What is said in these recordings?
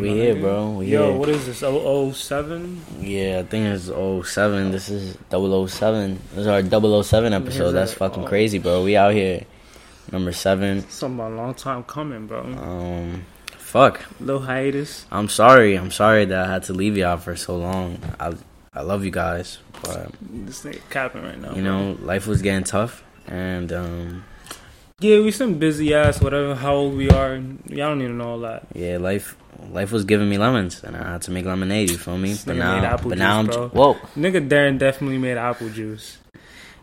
name. We my here, nigga. bro. We Yo, here. what is this? 007? Yeah, I think it's 07. This is 007. This is our 007 episode. That's that- fucking oh. crazy, bro. We out here. Number seven. Something about a long time coming, bro. Um, fuck. Little hiatus. I'm sorry. I'm sorry that I had to leave y'all for so long. I I love you guys, but This nigga capping right now. you bro. know, life was getting tough, and um, Yeah, we some busy ass, whatever, how old we are. Y'all don't even know all that. yeah, life life was giving me lemons, and I had to make lemonade. You feel me? This But now, made apple but now I'm juice, bro. whoa. Nigga Darren definitely made apple juice.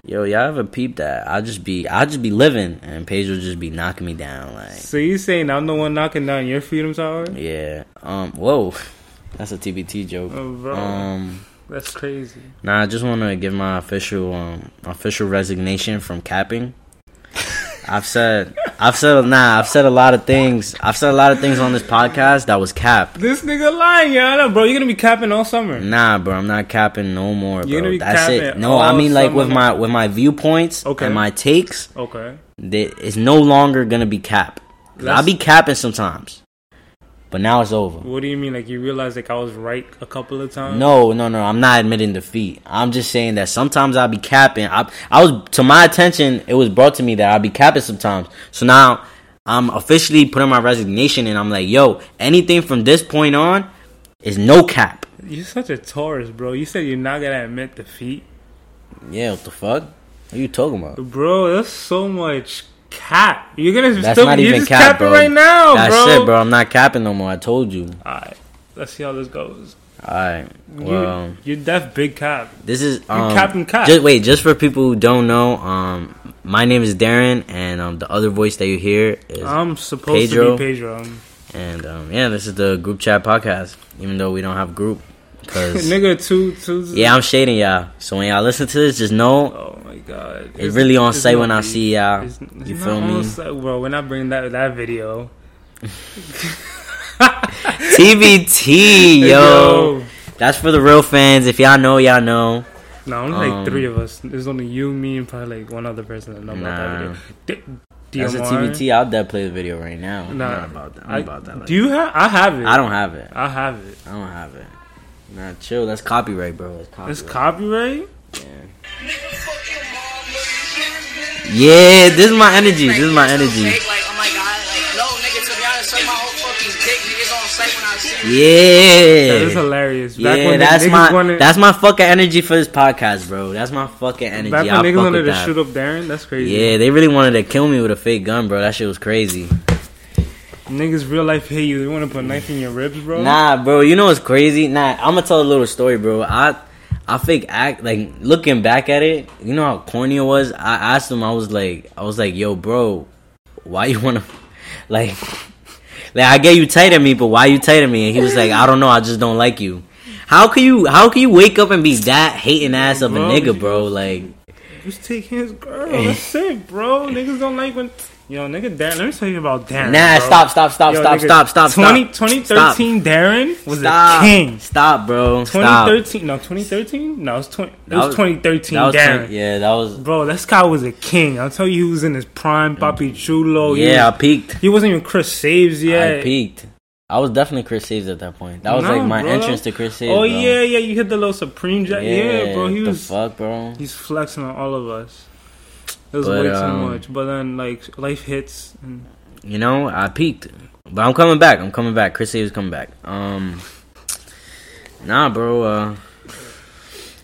Yo, y'all ever peep that? I just be, I just be living, and Pedro just be knocking me down, like, So you saying I'm the one knocking down your freedom tower? yeah. Um, whoa, that's a TBT joke. Oh, bro, Um, that's crazy. nah, I just want to give my official, um, official resignation from capping. I've said, I've said, nah, I've said a lot of things. I've said a lot of things on this podcast that was capped. This nigga lying, know, bro. You're gonna be capping all summer. Nah, bro, I'm not capping no more, You're bro. That's it. No, I mean like with my with my viewpoints Okay. and my takes. Okay. it's no longer gonna be cap. 'Cause I'll be capping sometimes, but now it's over. What do you mean? Like you realize like I was right a couple of times? No, no, no. I'm not admitting defeat. I'm just saying that sometimes I'll be capping. I, I was to my attention. It was brought to me that I'll be capping sometimes. So now I'm officially putting my resignation, and I'm like, yo, anything from this point on is no cap. You're such a Taurus, bro. You said you're not gonna admit defeat, Yeah, what the fuck? What are you talking about? bro. That's so much cap. You're gonna That's still not you're even just cap, capping bro. right now, That's bro. it, bro. I'm not capping no more. I told you. Alright, let's see how this goes. All right. You, Well. you're def big cap. This is um, Captain Cap. Just wait, just for people who don't know, um, my name is Darren, and um, the other voice that you hear is, I'm supposed Pedro. to be Pedro. and um, yeah, this is the group chat podcast. Even though we don't have group, because Nigga, two, two. yeah, I'm shading y'all. So when y'all listen to this, just know Oh god. it's really on no when I see y'all. It's- You feel me? bro? We're not bringing that that video. TBT, yo, that's for the real fans. If y'all know, y'all know. No, only like Um, three of us. There's only you, me, and probably like one other person that know about that video. D- That's a TBT. I'll dead play the video right now. Nah, not about that. I'm I- about that. like- Do you have? I have it. I don't have it. I have it. I don't have it. Nah, chill. That's copyright, bro. That's copyright. It's copyright. Yeah, this is my energy. This is my energy. Fake, like, oh my god, like, no, nigga, to be honest, suck my whole fucking dick, niggas on site when I see you. That is hilarious. Back Yeah, when that's my wanted, that's my fucking energy for this podcast, bro. That's my fucking energy. back when I niggas fuck wanted to that. shoot up Darren. That's crazy. Yeah, they really wanted to kill me with a fake gun, bro. That shit was crazy. Niggas real life hate you. They want to put a knife in your ribs, bro. Nah, bro. You know what's crazy? Nah, I'm gonna tell a little story, bro. I I think act like looking back at it. You know how corny it was. I asked him. I was like, I was like, yo, bro, why you wanna like like I get you tight at me, but why you tight at me? And he was like, I don't know. I just don't like you. How can you how can you wake up and be that hating ass of a Bro, nigga, bro? Like Just taking his girl. That's it, bro. Niggas don't like when. Yo, nigga, Darren. Let me tell you about Darren. Nah, bro. stop, stop, stop, Yo, stop, nigga, stop, stop, 20, stop. 2013 Darren was Stop. a king. Stop, bro. Stop. 2013, no, 2013? No, it was 20. It was, was- 2013 That was Darren. 20 yeah, that was Bro, this guy was a king. I'll tell you, he was in his prime, Papi Chulo. He yeah. I peaked. he wasn't even Chris Saves yet. I peaked. I was definitely Chris Saves at that point. That was Nah, like my bro. entrance to Chris Saves. Oh bro. yeah, yeah, you hit the little Supreme Jack. Yeah, bro, he the was. fuck, bro. He's flexing on all of us. It was But, way too um, much. But then, like, life hits. And You know, I peaked, but I'm coming back. I'm coming back. Chris Saves coming back. Um, nah, bro. Uh,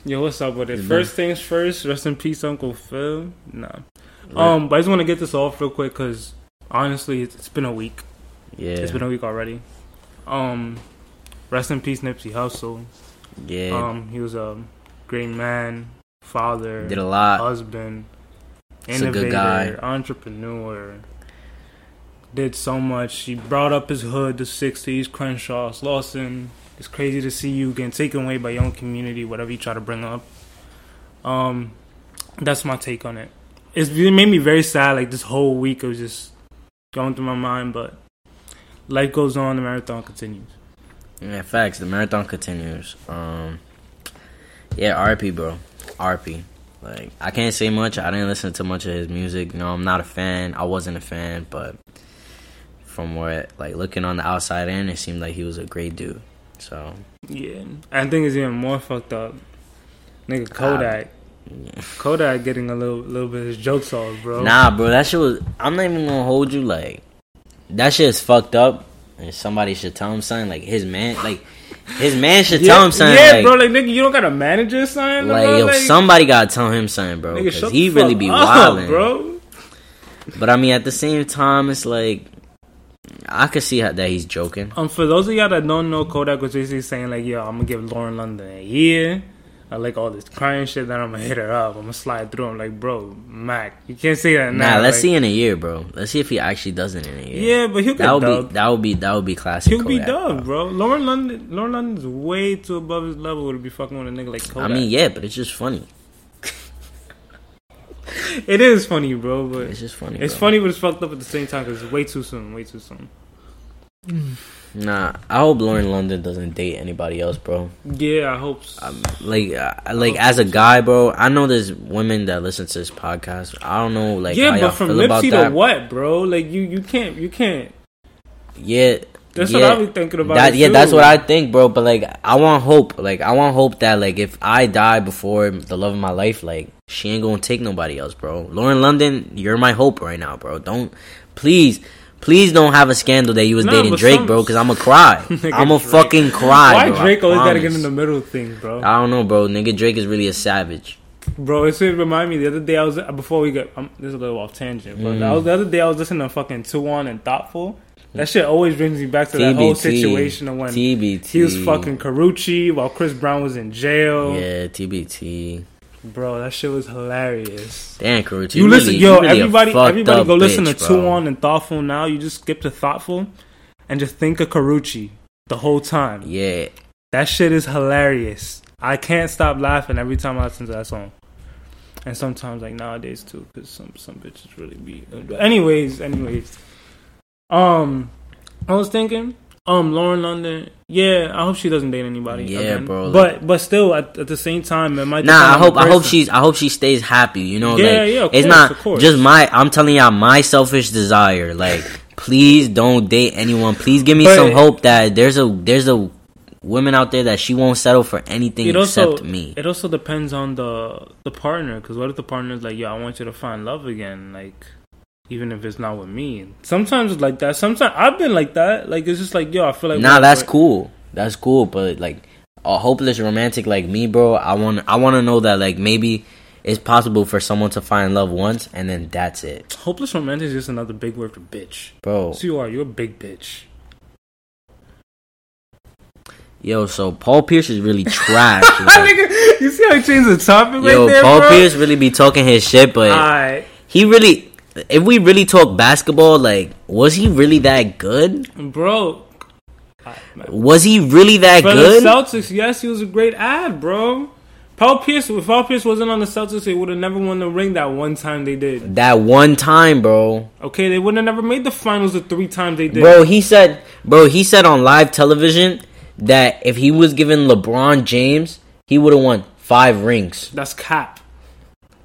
Yo, what's up with it? First things first, rest in peace, Uncle Phil. Nah. Um, but I just want to get this off real quick because honestly, it's, it's been a week. yeah, It's been a week already. Um, rest in peace, Nipsey Hussle. yeah. Um, he was a great man, father, Did a lot. husband, He's a innovator, good guy. entrepreneur. Did so much. He brought up his hood, the '60s, Crenshaw, Slauson. It's crazy to see you getting taken away by your own community, whatever you try to bring up. Um, that's my take on it. It's, it made me very sad. Like this whole week, it was just going through my mind. But life goes on. The marathon continues. Yeah, facts. The marathon continues. Um, yeah, RP, bro. RP. Like, I can't say much. I didn't listen to much of his music. You know, I'm not a fan. I wasn't a fan, but from where like looking on the outside in, it seemed like he was a great dude. So Yeah, I think it's even more fucked up. Nigga Kodak, Kodak getting a little little bit of his jokes off, bro. nah, bro, that shit was. I'm not even gonna hold you like that shit is fucked up. And somebody should tell him something. Like his man, like his man should yeah, tell him something. Yeah, like, bro, like nigga, you don't got a manager sign, like bro? yo, like, somebody gotta tell him something, bro. Because he really be wilding, bro. But I mean, at the same time, it's like I could see how, that he's joking. Um, for those of y'all that don't know, Kodak was basically saying like, "Yo, I'm gonna give Lauren London a year. I like all this crying shit. Then I'm gonna hit her up. I'm gonna slide through. I'm like, bro, Mac, you can't say that now. Nah, let's like, see in a year, bro. Let's see if he actually does it in a year. Yeah, but he'll get that would dubbed. be that would be that would be classic. He'll be Kodak, dubbed, bro. bro. Lauren London, Lauren London's way too above his level to be fucking with a nigga like I mean, yeah, but it's just funny. it is funny, bro. But It's just funny. it's bro. funny, but it's fucked up at the same time because it's way too soon. Way too soon. Nah, I hope Lauren London doesn't date anybody else, bro. Yeah, I hope. So. Um, like, uh, like as a guy, bro, I know there's women that listen to this podcast. I don't know, like, yeah, but from that. to what, bro? Like you, you can't, you can't. Yeah, That's yeah, what I be thinking about. That, yeah, that's what I think, bro. But like, I want hope. Like, I want hope that like if I die before the love of my life, like she ain't gonna take nobody else, bro. Lauren London, you're my hope right now, bro. Don't please. Please don't have a scandal that you was Nah, dating Drake, some- bro, because I'm gonna cry. I'm gonna fucking cry. Why bro, Drake always gotta get in the middle of things, bro? I don't know, bro. Nigga, Drake is really a savage. Bro, it should remind me the other day I was before we got um, this is a little off tangent, but Mm. I was, the other day I was listening to fucking Two On and Thotful. That shit always brings me back to that whole situation of when TBT. he was fucking Karrueche while Chris Brown was in jail. Yeah, TBT. Bro, that shit was hilarious. Damn, Karrueche. You listen, really, yo, really everybody, everybody, go listen to Two. On and Thotful now. You just skip to Thotful and just think of Karrueche the whole time. Yeah, That shit is hilarious. I can't stop laughing every time I listen to that song. And sometimes like nowadays too, because some some bitches really be. Anyways, anyways, um, I was thinking, um, Lauren London. Yeah, I hope she doesn't date anybody. Yeah, again. bro, But but still, at, at the same time, it might. Nah, I hope I hope she's I hope she stays happy. You know, Yeah, like yeah, of it's not of course. just my. I'm telling y'all my selfish desire. Like, please don't date anyone. Please give me But- some hope that there's a there's a woman out there that she won't settle for anything It also except me. it also depends on the the partner. Because what if the partner's like, "Yo, I want you to find love again," like. Even if it's not with me, sometimes it's like that. Sometimes I've been like that. Like it's just like, yo, I feel like Nah, that's we're- cool. That's cool. But like a hopeless romantic like me, bro. I want I want to know that like maybe it's possible for someone to find love once and then that's it, Hopeless romantic is just another big word for bitch. bro. So you are. You're a big bitch. Yo, so Paul Pierce is really trash. Nigga, you see how he changed the topic yo, right there, Paul bro? Pierce really be talking his shit, but Alright, he really. If we really talk basketball, like, was he really that good? bro. Was he really that For good? the Celtics, yes, he was a great ad, bro. Paul Pierce, if Paul Pierce wasn't on the Celtics, they would have never won the ring that one time they did. that one time, bro. Okay, they would have never made the finals the three times they did. Bro, he said, bro, he said on live television that if he was given LeBron James, he would have won five rings. That's cap.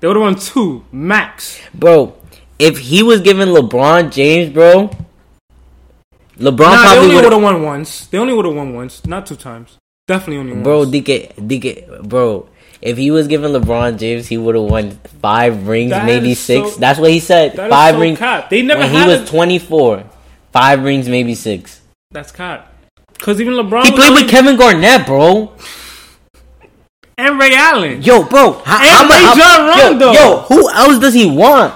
They would have won two max. Bro, if he was given LeBron James, bro, LeBron Nah, probably only would have won once. They only would have won once, not two times. Definitely only once. Bro, DK, DK, bro, if he was given LeBron James, he would have won five rings, That maybe six. so- That's what he said. Five so rings. They never when he was a- 24, five rings, maybe six. That's cap. Because even LeBron He played with Kevin Garnett, bro. and Ray Allen. Yo, bro, how, And how, Ray how- John yo, yo, who else does he want?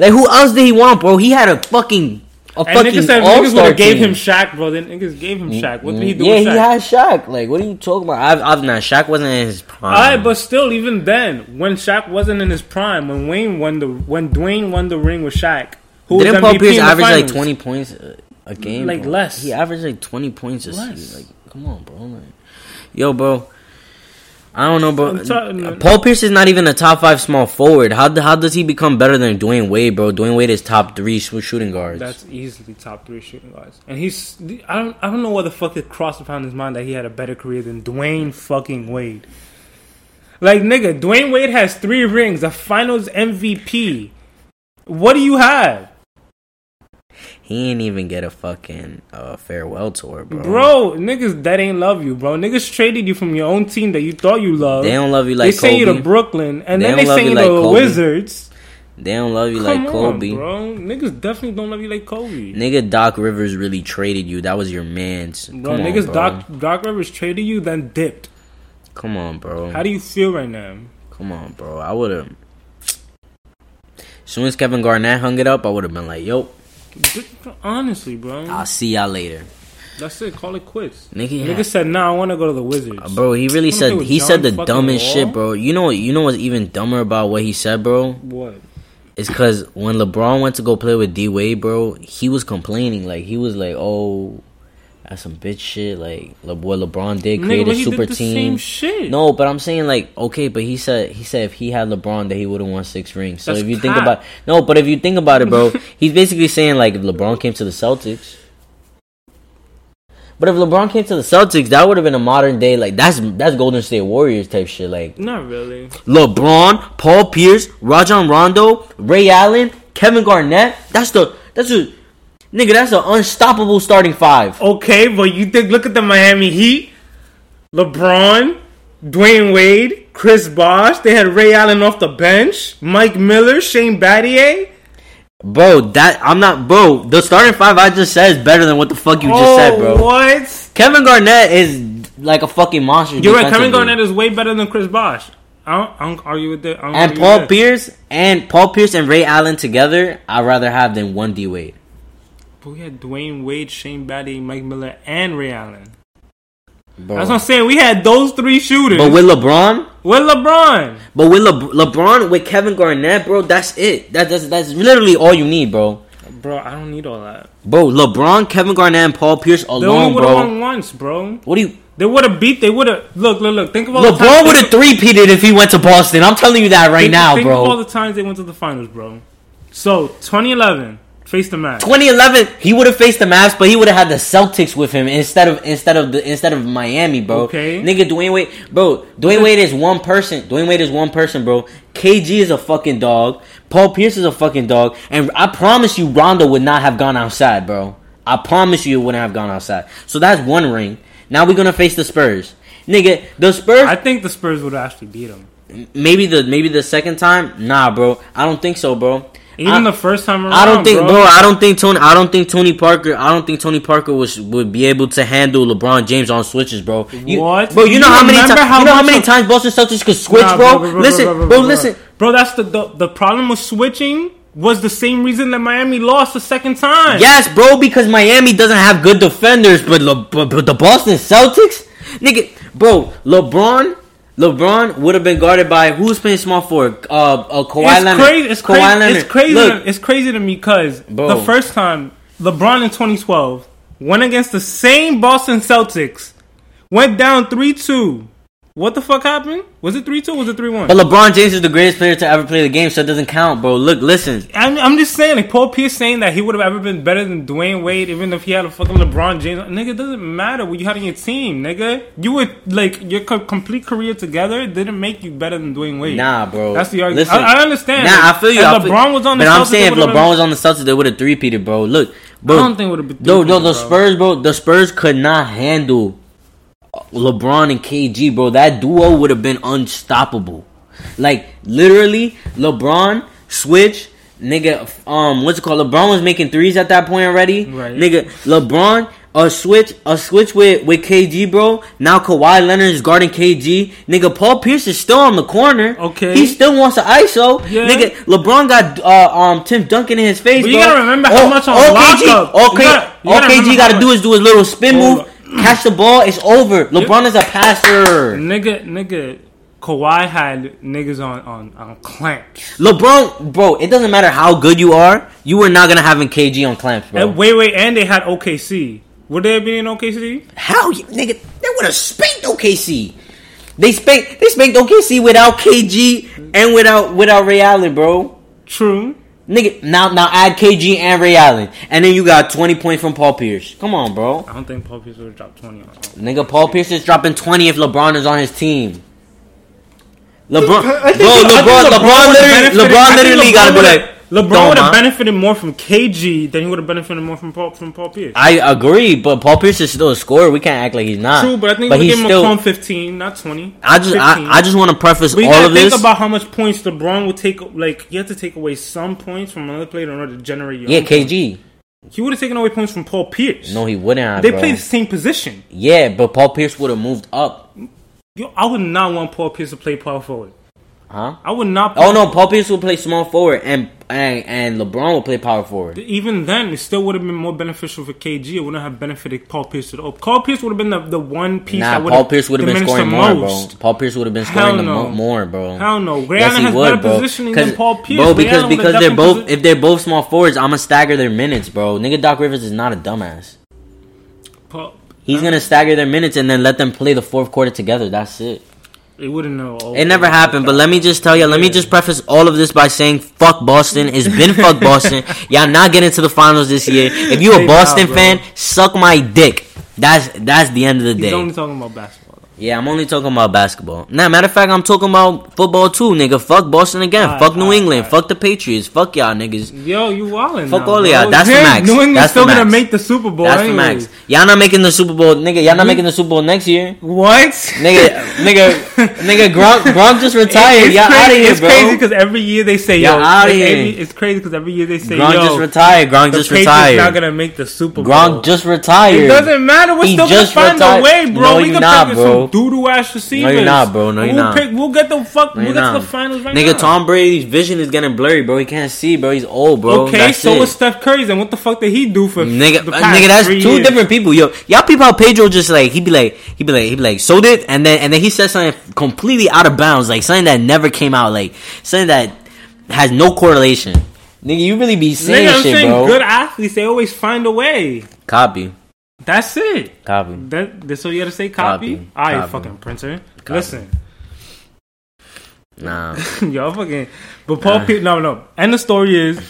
Like, who else did he want, bro? He had a fucking a and fucking niggas said niggas would have gave him Shaq, bro. Then niggas gave him Shaq. What did he do yeah, with he had Shaq. Like, what are you talking about? I've, I've not. Shaq wasn't in his prime. Alright, but still, even then, when Shaq wasn't in his prime, when Wayne won the when Dwyane won the ring with Shaq, who didn't Paul MVP Pierce average like twenty points a, a game? Like, bro? less. He averaged like twenty points a Less. season. Like, come on, bro. Like, yo, bro. I don't know, bro. I'm Paul Pierce is not even a top five small forward. How how does he become better than Dwyane Wade, bro? Dwyane Wade is top three shooting guards. That's easily top three shooting guards, and he's I don't I don't know what the fuck it crossed upon his mind that he had a better career than Dwyane fucking Wade. Like nigga, Dwyane Wade has three rings, a Finals MVP. What do you have? He ain't even get a fucking uh, farewell tour, bro. Bro, niggas that ain't love you, bro. Niggas traded you from your own team that you thought you loved. They don't love you like they sent you to Brooklyn, and They then they sent you you to like the Kobe. Wizards. They don't love you Come like Kobe. on, bro. Niggas definitely don't love you like Kobe. Nigga, Doc Rivers really traded you. That was your man's. Bro, Come on, niggas bro. Doc Doc Rivers traded you, then dipped. Come on, bro. How do you feel right now? Come on, bro. I would have. As soon as Kevin Garnett hung it up, I would have been like, "Yo, Honestly, bro. I'll see y'all later." That's it. Call it quits. Nigga, Nigga said, "Nah, I want to go to the Wizards." Bro, he really said he John said the dumbest Wall? shit, bro. You know, you know what's even dumber about what he said, bro? What? It's because when LeBron went to go play with D Wade, bro, he was complaining. Like he was like, "Oh, that's some bitch shit." Like Le- what LeBron did, create a super team. No, but I'm saying like okay, but he said he said if he had LeBron that he would have won six rings. So That's if you think about no, but if you think about it, bro, he's basically saying like if LeBron came to the Celtics. But if LeBron came to the Celtics, that would have been a modern day like that's that's Golden State Warriors type shit. Like Not really. LeBron, Paul Pierce, Rajon Rondo, Ray Allen, Kevin Garnett. That's the that's a nigga. That's an unstoppable starting five. Okay, but you think look at the Miami Heat, LeBron, Dwyane Wade, Chris Bosh. They had Ray Allen off the bench, Mike Miller, Shane Battier. Bro, that I'm not bro. The starting five I just said is better than what the fuck you just oh, said, bro. Oh, what? Kevin Garnett is like a fucking monster. You're right. Kevin. Garnett is way better than Chris Bosh. I don't, I don't argue with that. And Paul. Pierce and Paul Pierce and Ray Allen together. I'd rather have than one D Wade. But we had Dwyane Wade, Shane Battier, Mike Miller, and Ray Allen. Bro. That's what I'm saying. We had those three shooters. But with LeBron, with LeBron. but with Le- LeBron with Kevin Garnett, bro, that's it. That, that's that's literally all you need, bro. Bro, I don't need all that. Bro, LeBron, Kevin Garnett, and Paul Pierce They alone, would have bro. won once, bro. What do you? They would have beat. They would have. Look, look, look. Think about the LeBron would have three peated if he went to Boston. I'm telling you that right think, now, think of all the times they went to the finals, bro. So 2011, face the match. 2011, he would have faced the Mavs, but he would have had the Celtics with him instead of instead of the instead of Miami, bro. Okay. nigga, Dwyane Wade, bro. Dwyane Wade is one person. Dwyane Wade is one person, bro. KG is a fucking dog. Paul Pierce is a fucking dog, and I promise you, Rondo would not have gone outside, bro. I promise you, it wouldn't have gone outside. So that's one ring. Now we're gonna face the Spurs, nigga. The Spurs. I think the Spurs would actually beat them. maybe the maybe the second time. Nah, bro. I don't think so, bro. Even I- the first time around. I don't think, bro. bro. I don't think Tony. I don't think Tony Parker. I don't think Tony Parker was would be able to handle LeBron James on switches, bro. You, What? bro? You, You know how many times? You know how many times Boston Celtics could switch, Nah, bro? Listen, bro, listen. Bro, that's the, the the problem with switching was the same reason that Miami lost the second time. Yes, bro, because Miami doesn't have good defenders, but, Le, but, but the Boston Celtics, nigga, bro, LeBron. LeBron would have been guarded by who's playing small forward? Uh, uh Kawhi it's Leonard. crazy. It's Kawhi crazy. Leonard. It's crazy. Look, to, it's crazy to me because the first time LeBron in 2012 went against the same Boston Celtics, went down three two. What the fuck happened? Was it three two? Was it three one? but LeBron James is the greatest player to ever play the game, so it doesn't count, bro. Look, listen. I'm, I'm just saying, like Paul Pierce saying that he would have ever been better than Dwyane Wade, even if he had a fucking LeBron James. Nigga, it doesn't matter what you had on your team, nigga. You would like your co- complete career together didn't make you better than Dwyane Wade. Nah, bro. That's the argument. Listen, I, I understand. Nah, I feel you. I feel- LeBron was on the but I'm Celtics, saying if LeBron been- was on the Celtics, they would have three peated, bro. Look, bro. I don't think would have been. No, no, the. Spurs, bro. The Spurs could not handle LeBron and KG, bro. That duo would have been unstoppable. Like literally, LeBron switch, nigga. Um, what's it called? LeBron was making threes at that point already. Right. Nigga, LeBron. A switch, a switch with, with KG, bro. Now Kawhi Leonard is guarding KG. Nigga, Paul Pierce is still on the corner. Okay. he still wants to ISO. Yeah. Nigga, LeBron got uh, um Tim Duncan in his face. But you bro. gotta remember how All- much on all KG, lockup- all, you gotta- you all KG got to do is do his little spin move, catch the ball, it's over. LeBron is a passer. Nigga, nigga, Kawhi had niggas on on on clamps. LeBron, bro, it doesn't matter how good you are, you were not gonna have in KG on clamps, bro. And wait, wait, and they had OKC. Would they have been in OKC? How you nigga? They would have spanked OKC. They spanked they spanked OKC without KG and without without Ray Allen, bro. True. Nigga, now now add KG and Ray Allen, and then you got twenty points from Paul Pierce. Come on, bro. I don't think Paul Pierce would drop twenty on. on- Nigga, Paul Pierce is dropping twenty if LeBron is on his team. LeBron, bro, I think- I think LeBron, LeBron LeBron, literally, LeBron literally LeBron gotta be would've- like, LeBron would have benefited more from KG than he would have benefited more from Paul from Paul Pierce. I agree, but Paul Pierce is still a scorer. We can't act like he's not. True, but I think but we he's give him still. a calm 15, not 20. I just, 15. I, I just want to preface We all of think this. about how much points LeBron would take. Like you have to take away some points from another player in order to generate your. yeah, own points. KG. He would have taken away points from Paul Pierce. No, he wouldn't have. they bro. play the same position. Yeah, but Paul Pierce would have moved up, Yo, I would not want Paul Pierce to play power forward. Huh? I would not. Oh no, Paul Pierce would play small forward, and and, and LeBron would play power forward. Even then, it still would have been more beneficial for KG. It wouldn't have benefited Paul Pierce at all. Paul Pierce would have been the, the one piece Nah, that would Paul Pierce would have been scoring the more, most. bro. Paul Pierce would have been scoring the no. mo- more, bro. Hell no. Ray Yes, Allen has would, better bro. positioning than Paul Pierce. Bro, because because they're both posi- if they're both small forwards, I'ma stagger their minutes, bro. Nigga, Doc Rivers is not a dumbass. Paul- He's uh, gonna stagger their minutes and then let them play the fourth quarter together. That's it. It wouldn't know. all It never happened, but let me just tell you, let me just preface all of this by saying fuck Boston. It's been fuck Boston. Y'all not getting to the finals this year. If you a Boston fan, suck my dick. That's that's the end of the He's day. only talking about basketball. Yeah, I'm only talking about basketball. Nah, matter of fact, I'm talking about football too, nigga. Fuck Boston again. Alright, Fuck New England. alright. Fuck the Patriots. Fuck y'all niggas. Yo, you wildin' Fuck now, all bro. y'all. That's the Damn, max. New England's That's still gonna make the Super Bowl. That's the max. Y'all not making the Super Bowl, nigga. Y'all not We- making the Super Bowl next year, What? nigga. nigga, nigga. Gronk, Gronk just retired. It's y'all crazy, out of here, it's bro. crazy because every year they say, Y'all yo, outta it- here. it- it's crazy because every year they say, Gronk yo, just retired. Gronk the just Patriots retired. not gonna make the Super Bowl. Gronk just retired. It doesn't matter. We're He still just gonna find retired. a way, bro. No, we can not, pick bro. some doo doo ass receivers. No, you're not, bro. No, you're we'll not. Pick, we'll get the fuck. No, we'll get to the finals right nigga, now. Tom Brady's vision is getting blurry, bro. He can't see, bro. He's old, bro. Okay, That's so it. was Steph Curry's, and what the fuck did he do for Nigga, uh, nigga, that's two different people. Yo, y'all people how Pedro just like he'd be like he be like he be like sold it, and then and then he said something completely out of bounds, like something that never came out, like something that has no correlation. Nigga, you really be saying Nigga, I'm shit, saying bro. good athletes, they always find a way. Copy, That's it. copy. That, that's what you gotta say. Copy. Copy. All right, fucking printer. Copy. Listen, Nah, y'all fucking. But Paul Uh. Pierce, no, no. And the story is,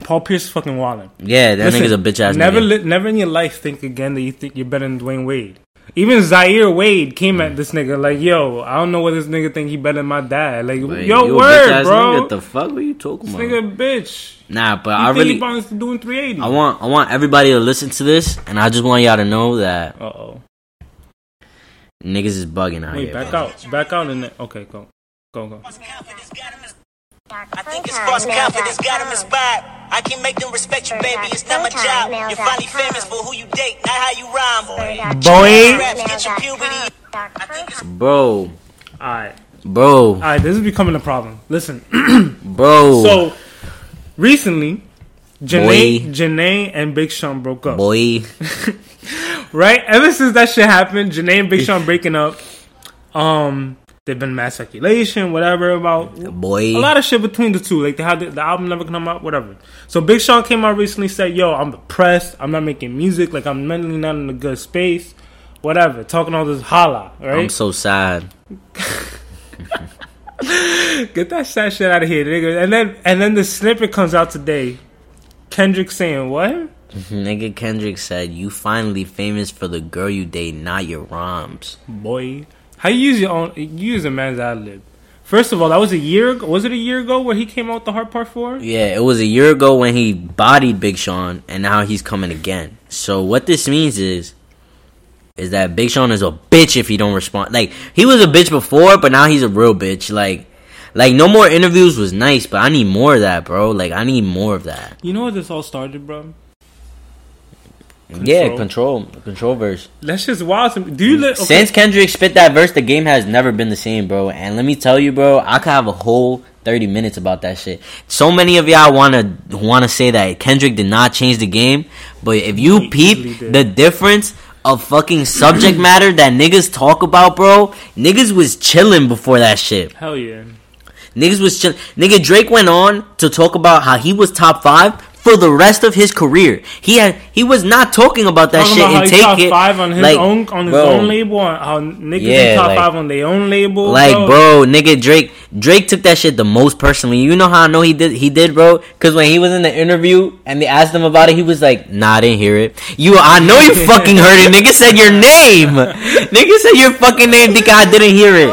Paul Pierce is fucking wildin'. yeah, that Listen, nigga's a bitch ass Never, nigga. li- never in your life think again that you think you're better than Dwyane Wade. Even Zaire Wade came Mm. at this nigga like, "Yo, I don't know what this nigga think he better than my dad." Like, Wait, yo, you word, bro. Nigga, what the fuck? What you talking this about? nigga, bitch. Nah, but You I really, he bonds to doing 380? I want, I want everybody to listen to this, and I just want y'all to know that Uh oh. niggas is bugging out Wait, here. back bro. out, back out, and then okay, go, go, go. I think it's false confidence got him inspired. I can make them respect you, baby. It's not my job. You're finally famous for who you date, not how you rhyme, boy. Boy. Raps get your puberty. I Bro, All right, bro, all right. This is becoming a problem. Listen. bro. So recently, Jhené, Boy. Jhené and Big Sean broke up. boy. Right? Ever since that shit happened, Jhené and Big Sean breaking up. Um, there've been mass speculation, whatever about Boy. a lot of shit between the two. Like they had the, the album never come out, whatever. So Big Sean came out recently, said, "Yo, I'm depressed. I'm not making music. Like I'm mentally not in a good space. Whatever. Talking all this holla, right? I'm so sad. Get that sad shit out of here, nigga. And then and then the snippet comes out today. Kendrick saying what? Nigga Kendrick said, "You finally famous for the girl you date, not your rhymes." Boy, how you use your own? You use a man's ad lib. First of all, that was a year. ago. Was it a year ago where he came out with the Heart Part Four? Yeah, it was a year ago when he bodied Big Sean, and now he's coming again. So what this means is, is that Big Sean is a bitch if he don't respond. Like he was a bitch before, but now he's a real bitch. Like, like no more interviews was nice, but I need more of that, bro. Like I need more of that. You know where this all started, bro? Yeah, control, control verse. That's just wild. Do you mm. li- okay. Since Kendrick spit that verse, the game has never been the same, bro. And let me tell you, bro, I could have a whole thirty minutes about that shit. So many of y'all wanna wanna say that Kendrick did not change the game, but if you He peep the difference of fucking subject matter that niggas talk about, bro, niggas was chilling before that shit. Hell yeah. Niggas was chill. Nigga Drake went on to talk about how he was top five for the rest of his career. He had he was not talking about that Talking shit about how and he's take top it five on his like, own on his bro, own label. How niggas Yeah, top like- five on their own label. Like, bro. bro, nigga, Drake, Drake took that shit the most personally. You know how I know he did, he did, bro. Because when he was in the interview and they asked him about it, he was like, "Nah, I didn't hear it. You, I know you fucking heard it. Nigga said your name. nigga said your fucking name. Think I didn't hear it.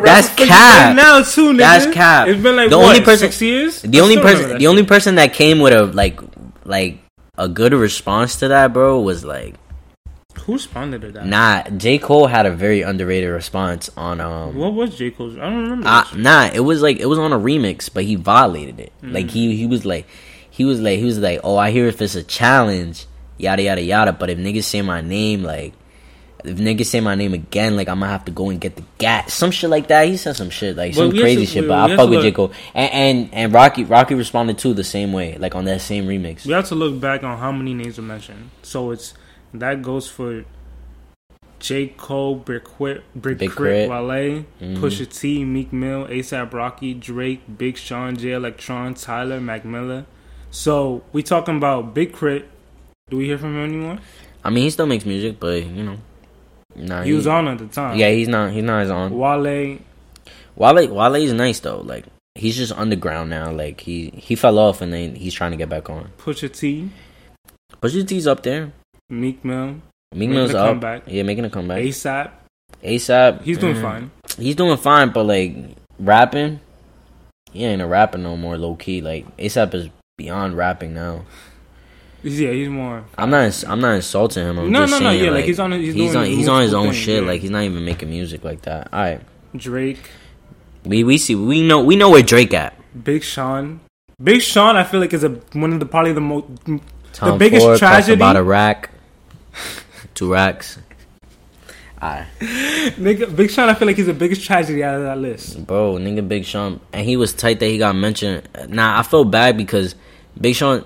That's cap. now too, nigga. That's cap. It's been like The what, only person- six years. The I only person, the that only person that came with a like, like a good response to that, bro, was like, who responded to that? nah. J Cole had a very underrated response on um. What was J Cole's? I don't remember. Uh, nah, it was like it was on a remix, but he violated it. Mm. Like he he was like he was like he was like, oh, I hear if it's a challenge, yada yada yada. But if niggas say my name, like if niggas say my name again, like I'm gonna have to go and get the gat, some shit like that. He said some shit like some crazy to- shit. we- But we I fuck with J Cole and, and and Rocky Rocky responded too the same way, like on that same remix. We have to look back on how many names were mentioned. So it's that goes for J. Cole, Big K.R.I.T., Brick Crit. Wale, Mhm. Pusha T, Meek Mill, ASAP Rocky, Drake, Big Sean, J. Electron, Tyler, Mac Miller. So we talking about Big Crit. Do we hear from him anymore? I mean, he still makes music, but you know, nah, He was on at the time. Yeah, he's not. He's not as on. Wale, Wale Wale's nice though. Like he's just underground now. Like he he fell off and then he's trying to get back on. Pusha T, Pusha T's up there. Meek Mill, Meek Mill's a up. comeback. Yeah, making a comeback. ASAP. ASAP. He's doing mm, fine. He's doing fine, but like rapping, he ain't a rapper no more. Low key, like ASAP is beyond rapping now. Yeah, he's more. I'm not. ins- I'm not insulting him. I'm No, no, no, saying, yeah, like, like he's on- he's he's doing on. He's on his own things, shit. yeah. Like he's not even making music like that. All right, Drake, we we see. We know. We know where Drake at. Big Sean. Big Sean, I feel like is a one of the probably the most Tom biggest Ford tragedy- about a rack, two racks. Alright. nigga. Big Sean, I feel like he's the biggest tragedy out of that list. Bro, nigga Big Sean and he was tight that he got mentioned. Nah, I feel bad because Big Sean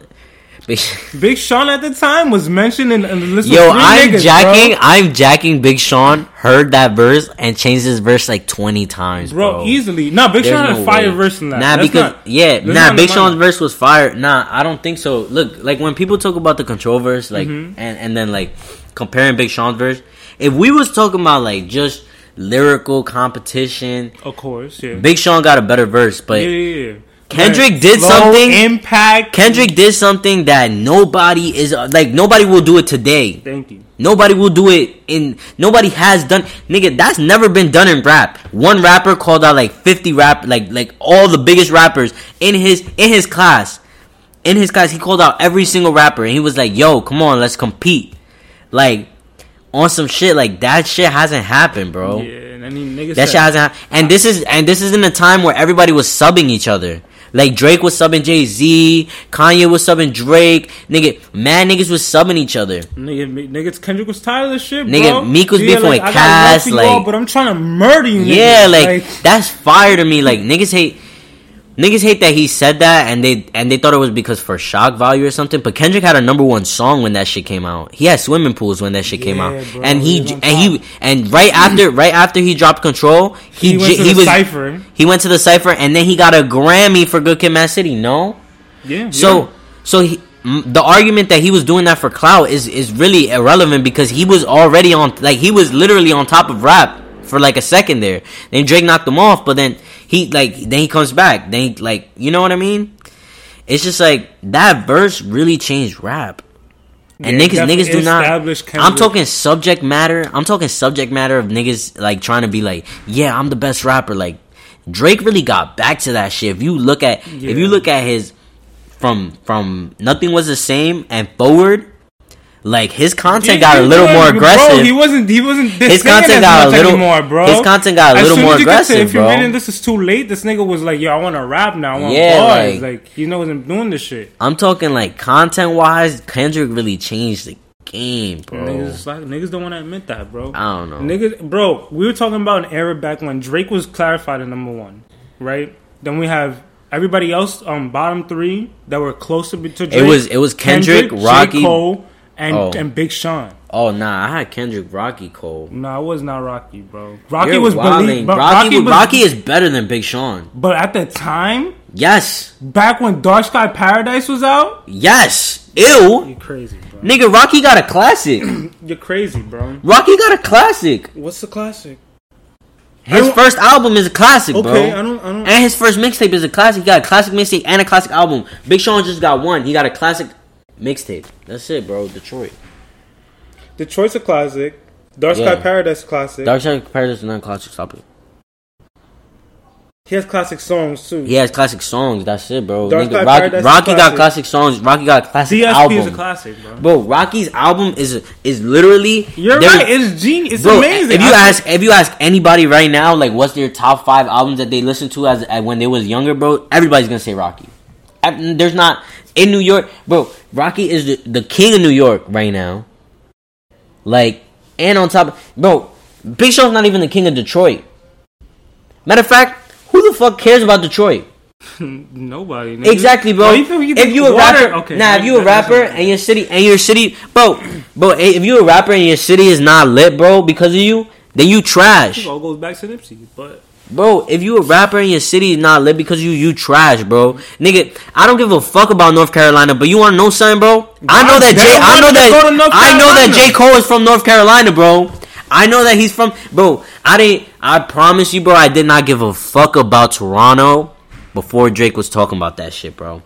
Big Big Sean at the time was mentioned in, in the list. Yo, of three I'm niggas, jacking bro. I'm jacking Big Sean, heard that verse and changed his verse like 20 times, Bro, bro. easily. Nah, Big There's Sean had no a fire way. verse in that. Nah, That's because not- yeah, nah, Big Sean's mine. verse was fire. Nah, I don't think so. Look, like when people talk about the control verse, like Mm-hmm. and and then like comparing Big Sean's verse, if we was talking about like just lyrical competition, Of course, yeah. Big Sean got a better verse, but yeah, yeah, yeah. Kendrick did something- Impact. Kendrick did something that nobody is like nobody will do it today. Thank you. Nobody will do it in nobody has done nigga that's never been done in rap. One rapper called out like 50 rap like like all the biggest rappers in his in his class. In his class he called out every single rapper and he was like, "Yo, come on, let's compete." Like on some shit like that shit hasn't happened, bro. Yeah, he niggas That shit hasn't hap- and this is and this is in a time where everybody was subbing each other. Like Drake was subbing Jay Z, Kanye was subbing Drake, nigga, mad niggas was subbing each other. Nigga, niggas, Kendrick was tired of this shit, Nigga, bro. Meek was Yeah, beefing with I got Cass, like- all, but I'm trying to murder you. Yeah, niggas. like, that's fire to me. Like niggas hate niggas hate that he said that and they and they thought it was because for shock value or something. But Kendrick had a number one song when that shit came out. He had swimming pools when that shit came Yeah, out. bro, and he he and he and right after right after he dropped control, he he went j- to he the was cipher. he went to the cipher and then he got a Grammy for Good Kid, Mad City. No. Yeah. So yeah. so he, the argument that he was doing that for clout is is really irrelevant because he was already on like he was literally on top of rap for like a second there. Then Drake knocked him off, but then he like then he comes back. Then he, like you know what I mean? It's just like that verse really changed rap. And Yeah, niggas, niggas do not. I'm talking subject matter. I'm talking subject matter of niggas like trying to be like, yeah, I'm the best rapper. Like Drake really got back to that shit. If you look at, if you look at his from from nothing was the same and forward, like his content got a little more bro, aggressive. he wasn't. He wasn't. His content got a little- anymore, bro. his content got a little more as you get to- If you're bro. reading this is too late, this nigga was like, "Yo, I want to rap now. I want Yeah, bars." like- Like, he wasn't doing this shit. I'm talking like content wise, Kendrick really changed the game, bro. Niggas, like, niggas don't want to admit that, bro. I don't know. Niggas, bro, we were talking about an era back when Drake was clarified at number one, right? Then we have everybody else, um, bottom three that were closer to Drake. It was- it was Kendrick, J. Rocky- Cole, and Oh. and Big Sean. Oh nah, I had Kendrick, Rocky, Cole. No, I was not Rocky, bro. Rocky You're was wilding. believe, but Rocky, Rocky, was, Rocky is better than Big Sean. but at the time, Yes, back when Dark Sky Paradise was out, yes. Ew, you're crazy, bro. nigga. Rocky got a classic. You're crazy, bro. Rocky got a classic. What's the classic? His first album is a classic, bro. Okay, I don't, I don't. And his first mixtape is a classic. He got a classic mixtape and a classic album. Big Sean just got one. He got a classic mixtape. That's it, bro. Detroit. Detroit's a classic. Dark Sky Yeah. Paradise classic. Dark Sky Paradise is not a classic. Stop it. He has classic songs too. He has classic songs. That's it, bro. Dark Nigga, Side Rocky, Paradise is Rocky got classic. classic songs. Rocky got classic DSP album. is a classic, bro. Bro, Rocky's album is is literally. You're right. It's genius. It's Bro, amazing. if you I- ask if you ask anybody right now, like what's their top five albums that they listened to as, as when they was younger, bro, everybody's gonna say Rocky. I- There's not in New York, bro. Rocky is the, the king of New York right now. Like, and on top, bro, Big Sean's not even the king of Detroit. Matter of fact, who the fuck cares about Detroit? nobody. nigga. Exactly, bro. You think if you a water- rapper, okay, nah, if you a rapper and your city and your city, bro, bro, if you a rapper and your city is not lit, bro, because of you, then you trash, It all goes back to Nipsey, but bro. If you a rapper and your city is not lit because you, you trash, bro. Nigga, I don't give a fuck about North Carolina, but you want to know something, bro? I know that They I know you to go to that, I know that. J Cole is from North Carolina, bro. I know that he's from, bro. I didn't. I promise you, bro. I did not give a fuck about Toronto before Drake was talking about that shit, bro.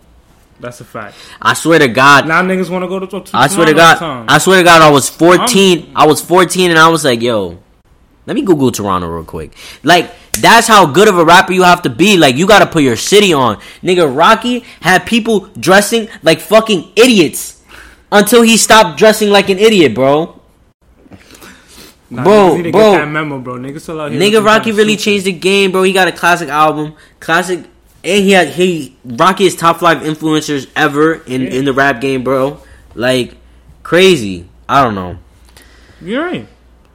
that's a fact. I swear to God, Now niggas want to go to. to I swear to God, I swear to God, I was 14. I was 14 and I was like, yo, let me Google Toronto real quick. Like, that's how good of a rapper you have to be. Like, you gotta put your city on. Nigga, Rocky had people dressing like fucking idiots until he stopped dressing like an idiot, bro. Nah, bro, bro. Memo, bro. Niggas still out here. Nigga, Rocky really changed the game, bro. He got a classic album, classic, and he had he Rocky is top five influencers ever in Yeah. in the rap game, bro. Like crazy. I don't know. You're right.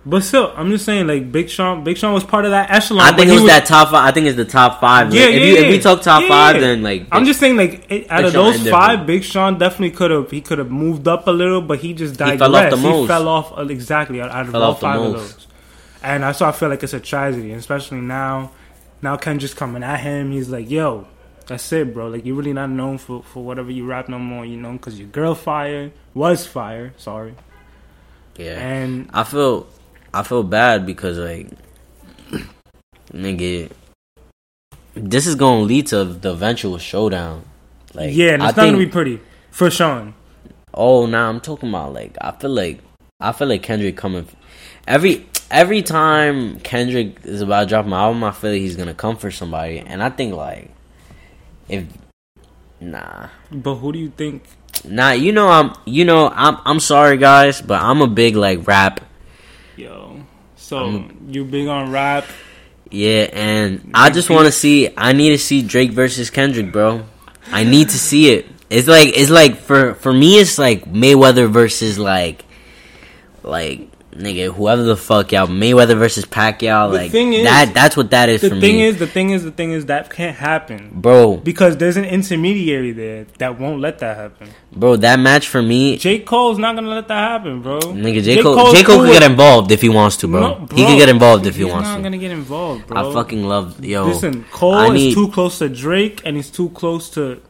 But still, I'm just saying, like Big Sean, Big Sean was part of that echelon. I think he it was, that top five. I think it's the top five. Like, Yeah, if yeah, you yeah. if we talk top Yeah, five, then like I'm just saying, like it, out Big of those five. Big Sean definitely could have he could have moved up a little, but he just digressed. fell off the most. He fell off uh, exactly out, out of all five of those. And that's why I feel like it's a tragedy, and especially now. Now Kendrick's coming at him. He's like, "Yo, that's it, bro. Like you're really not known for for whatever you rap no more. You know, because your girl fire was fire. Sorry, yeah. and I feel I feel bad because like nigga, this is gonna lead to the eventual showdown. Like yeah, and I it's not gonna be pretty for Sean. Oh, now I'm talking about like I feel like I feel like Kendrick coming every every time Kendrick is about to drop an album. I feel like he's gonna come for somebody, and I think like if nah But who do you think? nah you know I'm you know I'm I'm sorry guys, but I'm a big like rap Yo, so um, you big on rap? yeah, and I just want to see I need to see Drake versus Kendrick, bro. I need to see it. It's like it's like for for me it's like Mayweather versus like like nigga whoever the fuck y'all Mayweather versus Pacquiao The like is- that that's what that is The thing me, is, the thing is, the thing is that can't happen bro. because there's an intermediary there that won't let that happen. Bro, that match for me, J Cole's not gonna let that happen, bro. nigga. J Cole, Cole's J Cole cool could get involved if he wants to, bro. No, He could get involved if he he's wants not to. gonna get involved, bro. I fucking love yo. listen. Cole is too close to Drake, and he's too close to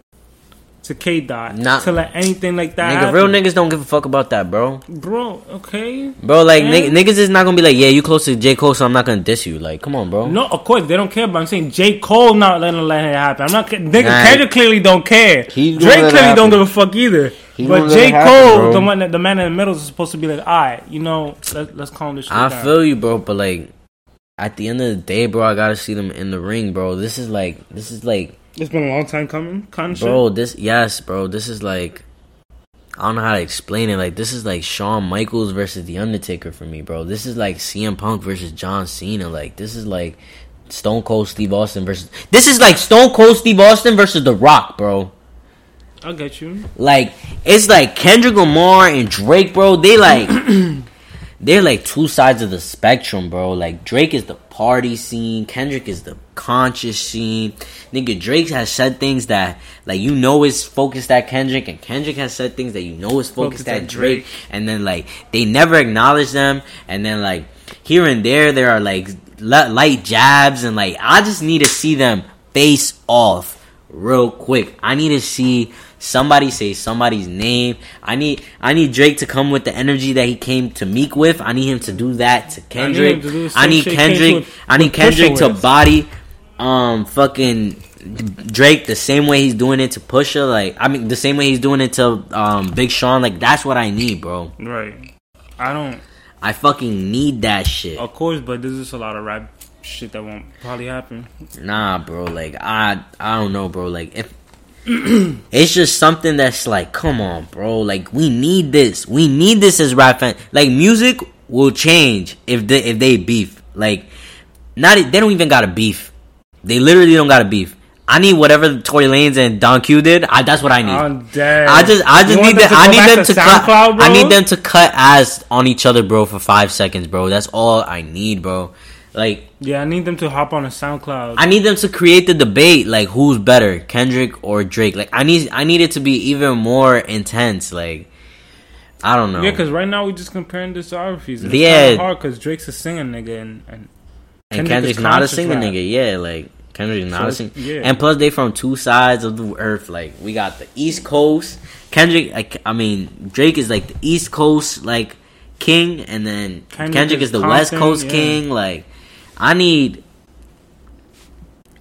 to K Dot Nah. to let anything like that. Nigga, happen. real niggas don't give a fuck about that, bro. bro. Okay. Bro, like niggas is not gonna be like, yeah, you close to J Cole, so I'm not gonna diss you. Like, come on, bro. No, of course they don't care. But I'm saying J Cole not letting let it happen. I'm not. Nigga, Nah. Kendrick clearly don't care. Drake clearly don't give a fuck either. He but J it happen, Cole, the one, that, the man in the middle, is supposed to be like, all right, you know, let, let's calm this shit I down. feel you, bro, but like at the end of the day, bro, I gotta see them in the ring, bro. This is like, this is like, it's been a long time coming, kind of bro. This, yes, bro. This is like, I don't know how to explain it. Like, this is like Shawn Michaels versus The Undertaker for me, bro. This is like CM Punk versus John Cena. Like, this is like Stone Cold Steve Austin versus. This is like Stone Cold Steve Austin versus The Rock, bro. shit. I get you. Like it's like Kendrick Lamar and Drake, bro. They like they're like two sides of the spectrum, bro. Like Drake is the party scene, Kendrick is the conscious scene. Nigga, Drake has said things that like you know is focused at Kendrick, and Kendrick has said things that you know is focused, Focused at, Drake. Drake. and then like they never acknowledge them, and then like here and there there are like light jabs, and like I just need to see them face off real quick. I need to see somebody say somebody's name. I need I need Drake to come with the energy that he came to Meek with. I need him to do that to Kendrick. him to do the I need shit he came Kendrick. I need Kendrick to body um fucking Drake the same way he's doing it to Pusha. Like I mean the same way he's doing it to um Big Sean. Like that's what I need, bro. Right. I don't. I fucking need that shit. Of course, but there's just a lot of rap shit that won't probably happen. Nah, bro. Like I, I don't know, bro. Like if it's just something that's like, come on, bro. Like we need this. We need this as rap fans. Like music will change if they if they beef. Like not they don't even got a beef. They literally don't got a beef. I need whatever Tory Lanez and Don Q did. I, that's what I need. I just, I just You need them. to I need them to, cut. I need them to cut ass on each other, bro, for five seconds, bro. That's all I need, bro. Like, Yeah, I need them to hop on a SoundCloud. I need them to create the debate, like who's better, Kendrick or Drake. Like, I need, I need it to be even more intense. Like, I don't know. yeah, because right now we're just comparing discographies. And Yeah. it's hard because Drake's a singing nigga and, and and Kendrick's not a singer, rap. nigga. Yeah, like Kendrick's not So a singer. yeah. And plus, they from two sides of the earth. Like, we got the East Coast. Kendrick, like, I mean, Drake is like the East Coast, like king, and then Kendrick Kendrick, is is the West Coast yeah. king. Like, I need.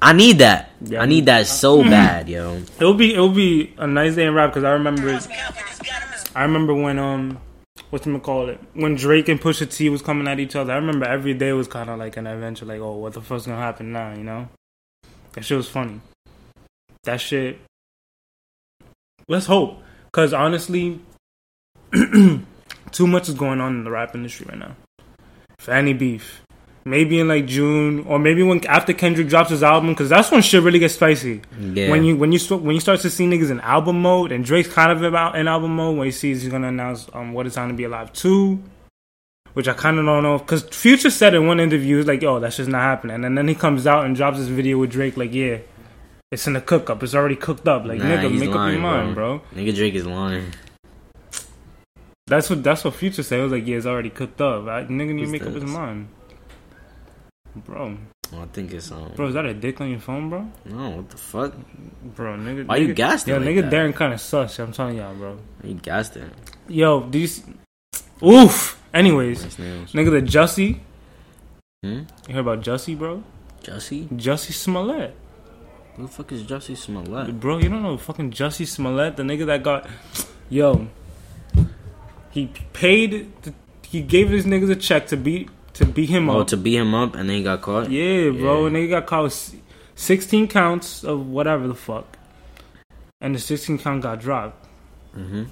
I need that. Yeah. I need that so bad, yo. it'll be it'll be a nice day in rap because I remember I remember when um what's call it when Drake and Pusha T was coming at each other. I remember every day was kind of like an adventure. Like, oh, what the fuck's gonna happen now? You know, that shit was funny. That shit. Let's hope, because honestly, too much is going on in the rap industry right now. For any beef, maybe in like June or maybe when after Kendrick drops his album, because that's when shit really gets spicy. Yeah. When you when you st- when you start to see niggas in album mode, and Drake's kind of about in album mode when he sees he's gonna announce um what it's time to be alive two, which I kind of don't know because Future said in one interview he's like, "Yo, that's just not happening," and then he comes out and drops this video with Drake like, "Yeah, it's in the cook up, it's already cooked up." Like, Nah, nigga, make up lying, your mind, bro. Nigga Drake is lying. That's what that's what Future said. It was like, "Yeah, it's already cooked up." I, nigga need to make up his mind, bro. Oh, I think it's um. Bro, is that a dick on your phone, bro? No, what the fuck? Bro, nigga. Why you nigga, gassed it Yo, like nigga, that? Darren kind of sus. I'm telling y'all, bro. You gassed it. Yo, do you? See- Oof. Anyways, Nice nigga, the Jussie. Hmm? You heard about Jussie, bro? Jussie? Jussie Smollett, Who the fuck is Jussie Smollett? bro. You don't know fucking Jussie Smollett, the nigga that got, yo. He paid. The, he gave his niggas a check to beat to beat him Oh, up. to beat him up and then he got caught? yeah, bro. Yeah. And they got caught with sixteen counts of whatever the fuck, and the sixteen count got dropped. Mm-hmm.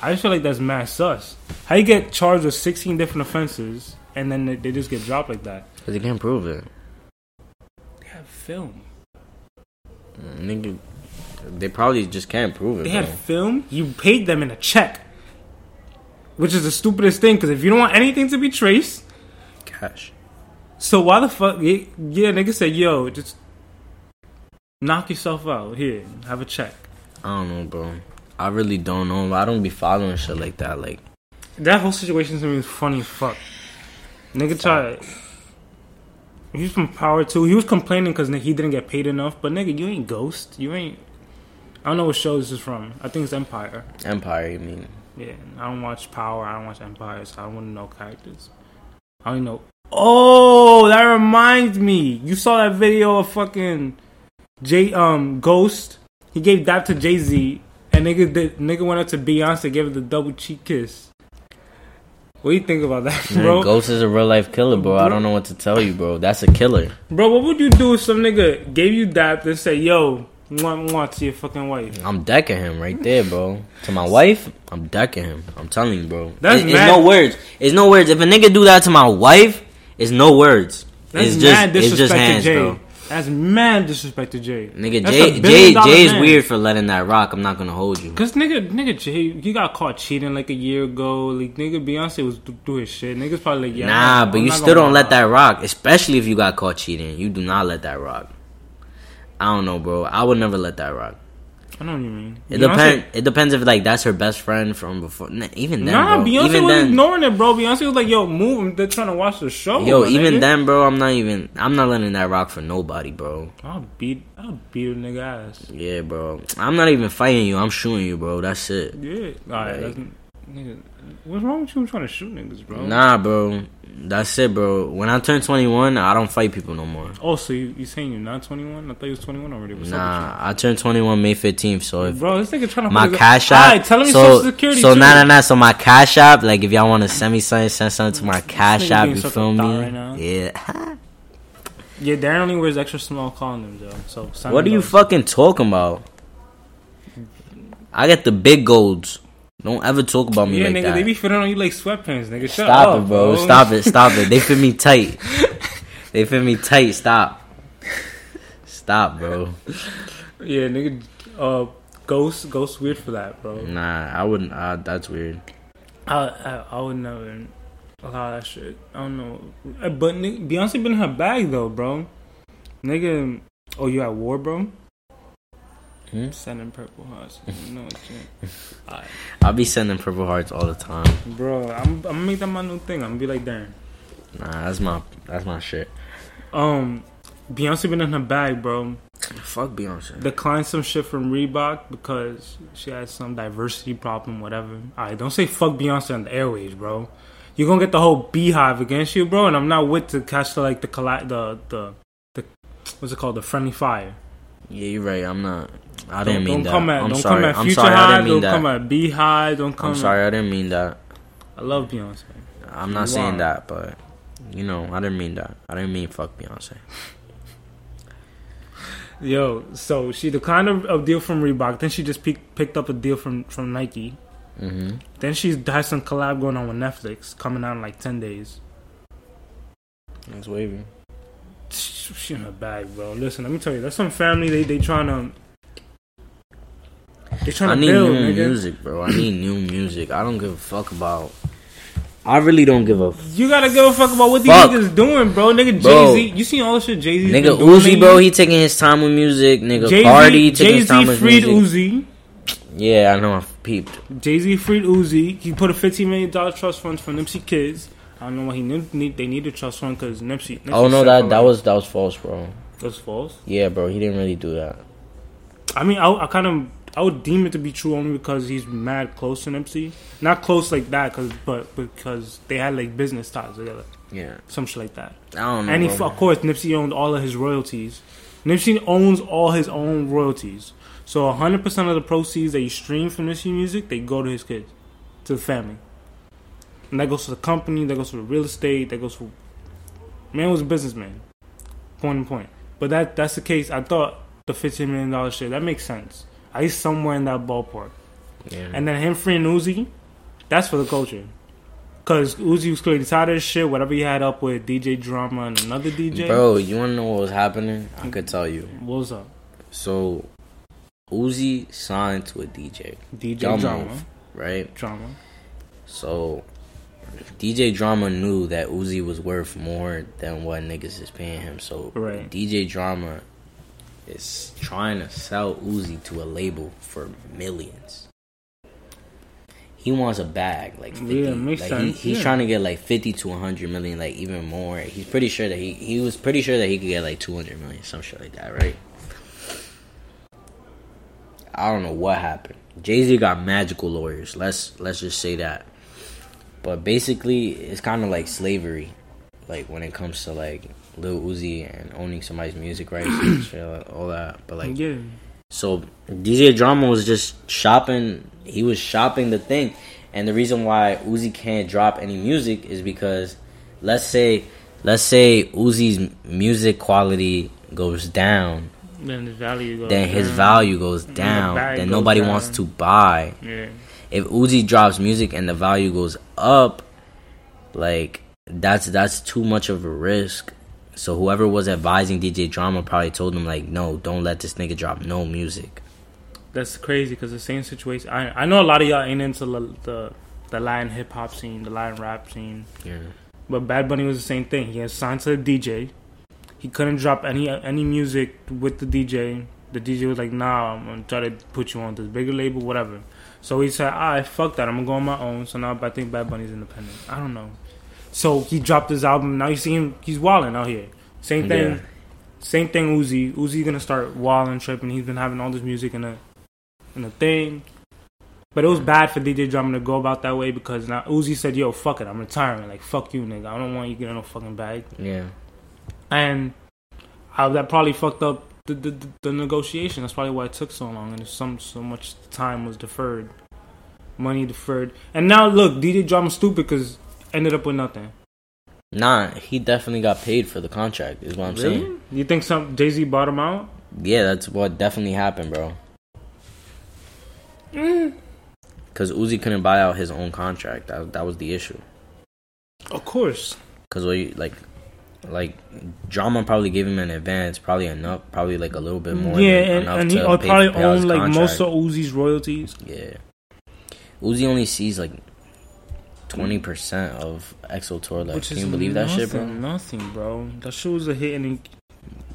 I just feel like that's mad sus. How you get charged with 16 different offenses and then they, they just get dropped like that? Because he can't prove it. They have film. Mm, Nigga, they probably just can't prove it, They bro. had film. You paid them in a check, which is the stupidest thing. Because if you don't want anything to be traced, Cash. so why the fuck? Yeah, yeah nigga said, "Yo, just knock yourself out. Here, have a check." I don't know, bro. I really don't know. I don't be following shit like that. Like, That whole situation to me was funny as fuck. Nigga tried. He's from Power too. He was complaining because he didn't get paid enough. But nigga, you ain't Ghost. You ain't. I don't know what show this is from. I think it's Empire. Empire, you mean? Yeah, I don't watch Power. I don't watch Empire, so I wouldn't know characters. I don't know. Oh, that reminds me. You saw that video of fucking J um Ghost. He gave that to Jay Z, and nigga did, nigga went up to Beyonce, gave her the double cheek kiss. What do you think about that, Man, bro? Ghost is a real life killer, bro. I don't know what to tell you, bro. That's a killer. Bro, what would you do if some nigga gave you that and say, "Yo, want want to your fucking wife"? I'm decking him right there, bro. To my wife, I'm decking him. I'm telling you, bro. That's it's, it's no words. It's no words. If a nigga do that to my wife, it's no words. That's it's just mad it's just hands, to Jay. bro. That's mad disrespect to Jay. Nigga, That's Jay billion Jay is weird for letting that rock. I'm not gonna hold you. Cause nigga, nigga, Jay, he got caught cheating like a year ago. Like nigga, Beyonce was do, do his shit. Niggas probably like, yeah, nah, I'm but I'm you still don't let that rock, especially if you got caught cheating. You do not let that rock. I don't know, bro. I would never let that rock. I know what you mean. It depends. It depends if like that's her best friend from before. Nah, even then, Nah, bro. Beyonce even was then, ignoring it, bro. Beyonce was like, "Yo, move." They're trying to watch the show. yo, my even nigga. then, bro. I'm not even. I'm not letting that rock for nobody, bro. I'll beat, I'll beat a nigga ass. Yeah, bro. I'm not even fighting you. I'm shooting you, bro. That's it. Yeah, all right. Like- nigga, what's wrong with you trying to shoot niggas, bro? Nah, bro. That's it, bro. When I turn 21, I don't fight people no more. Oh, so you, you saying you're not 21? I thought you was 21 already. What's Nah, I turned 21 May 15th. So if? Bro, this nigga trying to my cash app, right, tell him so social security. so too. nah nah nah. So my cash app, like if y'all want to send me something, send something to my cash app. You feel me? right. Yeah. Yeah, Darren only wears extra small condoms, though. So What are you those. fucking talking about? I got the big golds. Don't ever talk about me Yeah, like nigga, that. they be fitting on you like sweatpants, nigga. Shut Stop up, it, bro. Stop it. Stop it. They fit me tight. they fit me tight. Stop. Stop, bro. Yeah, nigga. Uh, ghost, ghost, weird for that, bro. Nah, I wouldn't. Uh, that's weird. I, I, I would never allow that shit. I don't know, Uh, but nigga, Beyonce been in her bag though, bro. Nigga, oh, you at war, bro? Hmm? Sending purple hearts. No. Alright. I'll be sending purple hearts all the time. Bro, I'm, I'm gonna make that my new thing. I'm gonna be like, damn. Nah, that's my that's my shit. Um, Beyonce been in her bag, bro. Fuck Beyonce. Declined some shit from Reebok because she had some diversity problem, whatever. Alright, don't say fuck Beyonce on the airways, bro. You're gonna get the whole beehive against you, bro. And I'm not with to catch the like the colla- the the the what's it called the friendly fire. Yeah, you're right. I'm not. I Don't, didn't mean that. don't that. come at I'm don't sorry. come at I'm Future sorry. I High. didn't mean Don't that. come at Beehive. Don't come. I'm sorry. I didn't mean that. I love Beyonce. I'm not You saying are. that, but you know, I didn't mean that. I didn't mean fuck Beyonce. Yo, so she declined a, a deal from Reebok. Then she just pick, picked up a deal from from Nike. Mm-hmm. Then she has some collab going on with Netflix coming out in like ten days. That's wavy. She in her bag, bro. Listen, let me tell you, that's some family. They they trying to they trying I to need build, new nigga. music, bro. I need new music. I don't give a fuck about. I really don't give a You gotta give a fuck about what these niggas doing, bro. Nigga, Jay Z. You seen all the shit Jay Z? nigga Uzi, bro. He taking his time with music. Nigga Jay Cardi taking Jay his time Z with freed music. Uzi. Yeah, I know. I peeped. Jay Z freed Uzi. He put a fifteen million dollar trust fund for Nipsey kids. I don't know why he need, need they need to trust one because Nipsey, Nipsey. Oh no, that that was that was false, bro. that's false. Yeah, bro. He didn't really do that. I mean, I, I kind of I would deem it to be true only because he's mad close to Nipsey. Not close like that, cause but because they had like business ties together, Yeah, some shit like that. I don't know. And he, bro. of course, Nipsey owned all of his royalties. Nipsey owns all his own royalties. So 100% of the proceeds that you stream from Nipsey music, they go to his kids, to the family. And that goes to the company, that goes to the real estate, that goes for. Man was a businessman. Point and point. But that that's the case. I thought the $15 million shit, that makes sense. At least somewhere in that ballpark. Yeah. And then him freeing Uzi, that's for the culture. Cause Uzi was clearly tired of this shit. Whatever he had up with DJ Drama and another DJ. Bro, you wanna know what was happening? I could tell you. What was up? So, Uzi signed with DJ, DJ Dumb Drama. move. right? Drama. So, DJ Drama knew that Uzi was worth more than what niggas is paying him. So, Right. DJ Drama is trying to sell Uzi to a label for millions. He wants a bag, like 50. Yeah, makes like sense, He, he's yeah. trying to get like 50 to 100 million, like even more. He's pretty sure that he, he was pretty sure that he could get like 200 million, some shit like that, right? I don't know what happened. Jay Z got magical lawyers. Let's let's just say that. But basically, it's kind of like slavery, like when it comes to like Lil Uzi and owning somebody's music rights and shit, all that. But like, yeah. so DJ Drama was just shopping. He was shopping the thing, and the reason why Uzi can't drop any music is because, let's say, let's say Uzi's music quality goes down, Then his value goes. then his down. value goes the down. bag Then goes nobody down. wants to buy. Yeah. If Uzi drops music and the value goes up, like that's that's too much of a risk. So whoever was advising DJ Drama probably told him like, no, don't let this nigga drop no music. That's crazy because the same situation. I I know a lot of y'all ain't into the the, the Latin hip hop scene, the Latin rap scene. Yeah. But Bad Bunny was the same thing. He was signed to the DJ. He couldn't drop any any music with the DJ. The DJ was like, "Nah, I'm gonna try to put you on this bigger label, whatever." So he said, "Alright, fuck that. I'm gonna go on my own." So now I think Bad Bunny's independent. I don't know. So he dropped his album. Now you see him. He's walling out here. Same thing. Yeah. Same thing. Uzi. Uzi gonna start walling, tripping. He's been having all this music in a in a thing. But it was bad for DJ Drama to go about that way because now Uzi said, "Yo, fuck it, I'm retiring. Like, fuck you, nigga. I don't want you getting no fucking bag." Yeah. And how that probably fucked up the, the the negotiation. That's probably why it took so long and some so much time was deferred, money deferred. And now look, DJ Drama stupid because ended up with nothing. Nah, he definitely got paid for the contract. Is what I'm Really? saying. You think some Jay Z bought him out? Yeah, that's what definitely happened, bro. Mm. Because Uzi couldn't buy out his own contract. That that was the issue. Of course. Because we like, like, drama probably gave him an advance, probably enough, probably like a little bit more. yeah, than and, enough and he pay- probably pay out his owned like most of Uzi's royalties. Yeah. Uzi only sees like twenty percent of XO tour left. Which Can you believe that shit, bro? nothing, Nothing, bro. That shit was a hit, and he,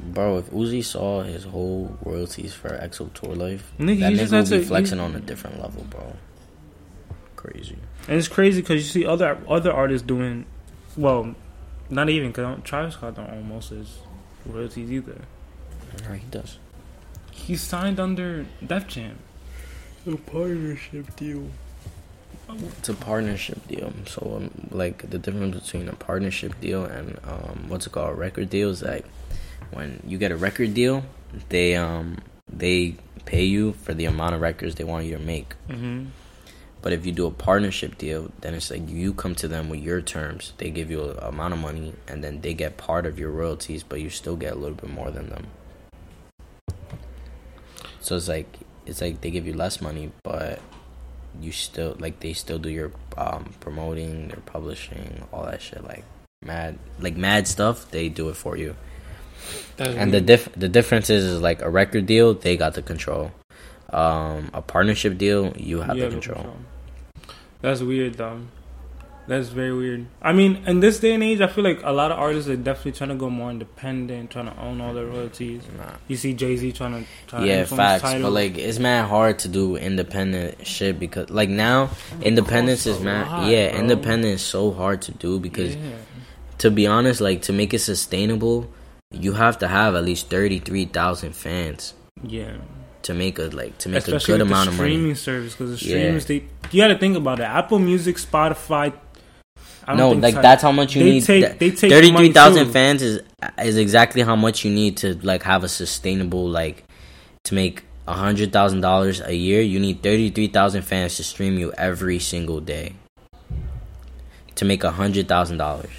Bro, if Uzi saw his whole royalties for XO tour life, Nigga, that nigga would be to- flexing you- on a different level, bro. Crazy. and it's crazy because you see other other artists doing, well, not even because Travis Scott don't own most of his royalties either. Yeah, he does. He signed under Def Jam. A partnership deal. It's a partnership deal. So, um, like, the difference between a partnership deal and um, what's it called, a record deal is like when you get a record deal, they um they pay you for the amount of records they want you to make. Mm-hmm. But if you do a partnership deal, then it's like you come to them with your terms. They give you a amount of money, and then they get part of your royalties, but you still get a little bit more than them. So it's like it's like they give you less money, but you still like they still do your um, promoting, their publishing, all that shit. Like mad, like mad stuff. They do it for you. And the diff the difference is, is like a record deal, they got the control. Um, a partnership deal, you have Yeah, the control. That's weird, though. That's very weird. I mean, in this day and age, I feel like a lot of artists are definitely trying to go more independent, trying to own all their royalties. Nah. You see Jay Z trying to, to Yeah, facts. Tidal. But like, it's mad hard to do independent shit because, like, now independence is oh, a mad. lot, yeah, bro. independence is so hard to do because, yeah. to be honest, like to make it sustainable, you have to have at least thirty three thousand fans yeah. To make a like to make Especially a good amount the of streaming service because the Yeah. they you got to think about it. Apple Music, Spotify. I don't No, like that's how much you they need. Take, they take Thirty money three thousand fans is is exactly how much you need to like have a sustainable like to make a hundred thousand dollars a year. You need thirty three thousand fans to stream you every single day to make a hundred thousand dollars.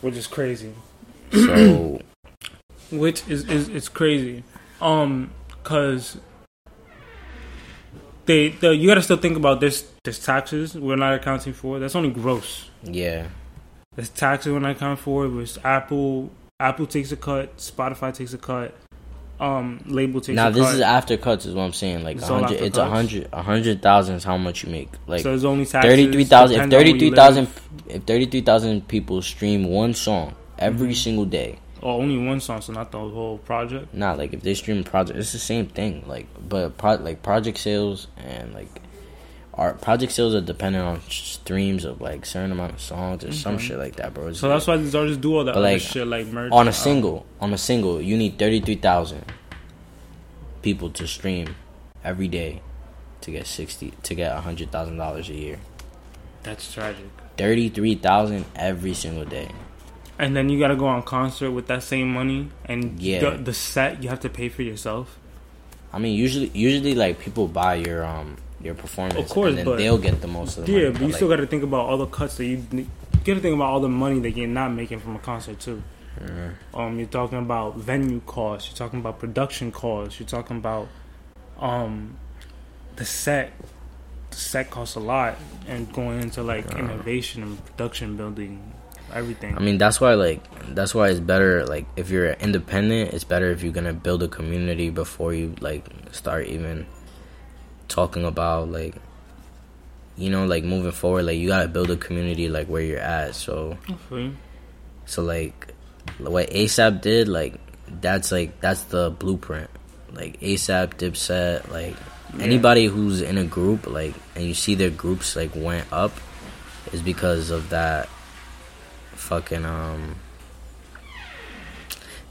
which is crazy. So which is is it's crazy. Um, cause they the you gotta still think about this. There's taxes we're not accounting for. That's only gross. yeah, There's taxes we're not accounting for. Which Apple Apple takes a cut. Spotify takes a cut. Um, label takes now this cut. is after cuts is what I'm saying. Like It's hundred, it's a hundred, a hundred thousand is how much you make. Like so there's only taxes. thirty three thousand. If thirty three thousand, if thirty three thousand people stream one song every Mm-hmm. single day. Or only one song, so not the whole project. Nah, like if they stream project, it's the same thing. Like, but pro- like project sales and like our project sales are dependent on streams of like certain amount of songs or some shit like that, bro. It's So that's why these artists do all that like, shit like merch on a single, on a single, you need thirty three thousand people to stream every day to get sixty to get a hundred thousand dollars a year. That's tragic. Thirty three thousand every single day. And then you gotta go on concert with that same money, and Yeah. the, the set you have to pay for yourself. I mean, usually, usually like people buy your um your performance, Of course, and but- they'll get the most of the Yeah, money. but you like, still gotta think about all the cuts that you. You gotta think about all the money that you're not making from a concert too. Mhm. Um, you're talking about venue costs. You're talking about production costs. You're talking about um the set. The set costs a lot, and going into like innovation and production building, everything. I mean, that's why like that's why it's better like if you're independent, it's better if you're gonna build a community before you like start even talking about like you know like moving forward. Like you gotta build a community like where you're at. So Hopefully. so like what ASAP did like that's like that's the blueprint. Like ASAP, Dipset, like Yeah. anybody who's in a group like and you see their groups like went up is because of that fucking um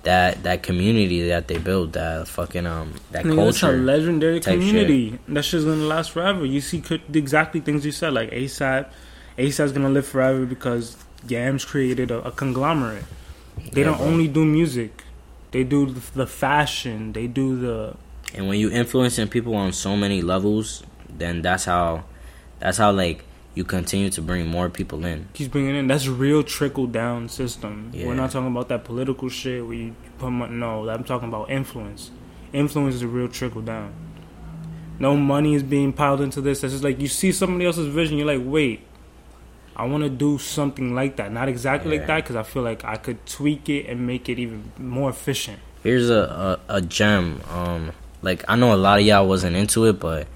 that that community that they built that fucking um that Nigga, that's a legendary community. That shit's gonna last forever. You see exactly things you said, like ASAP. ASAP's gonna live forever because Yams created a, a conglomerate. They Yeah, don't bro. only do music; they do the, the fashion. They do the and when you influencing people on so many levels then that's how that's how like you continue to bring more people in. He's bringing in that's a real trickle down system. Yeah. We're not talking about that political shit where you put money. No, I'm talking about influence. Influence is a real trickle down. No money is being piled into this. It's just like you see somebody else's vision. You're like, wait, I want to do something like that. Not exactly Yeah. like that because I feel like I could tweak it and make it even more efficient. Here's a, a, a gem. Um, like I know a lot of y'all wasn't into it, but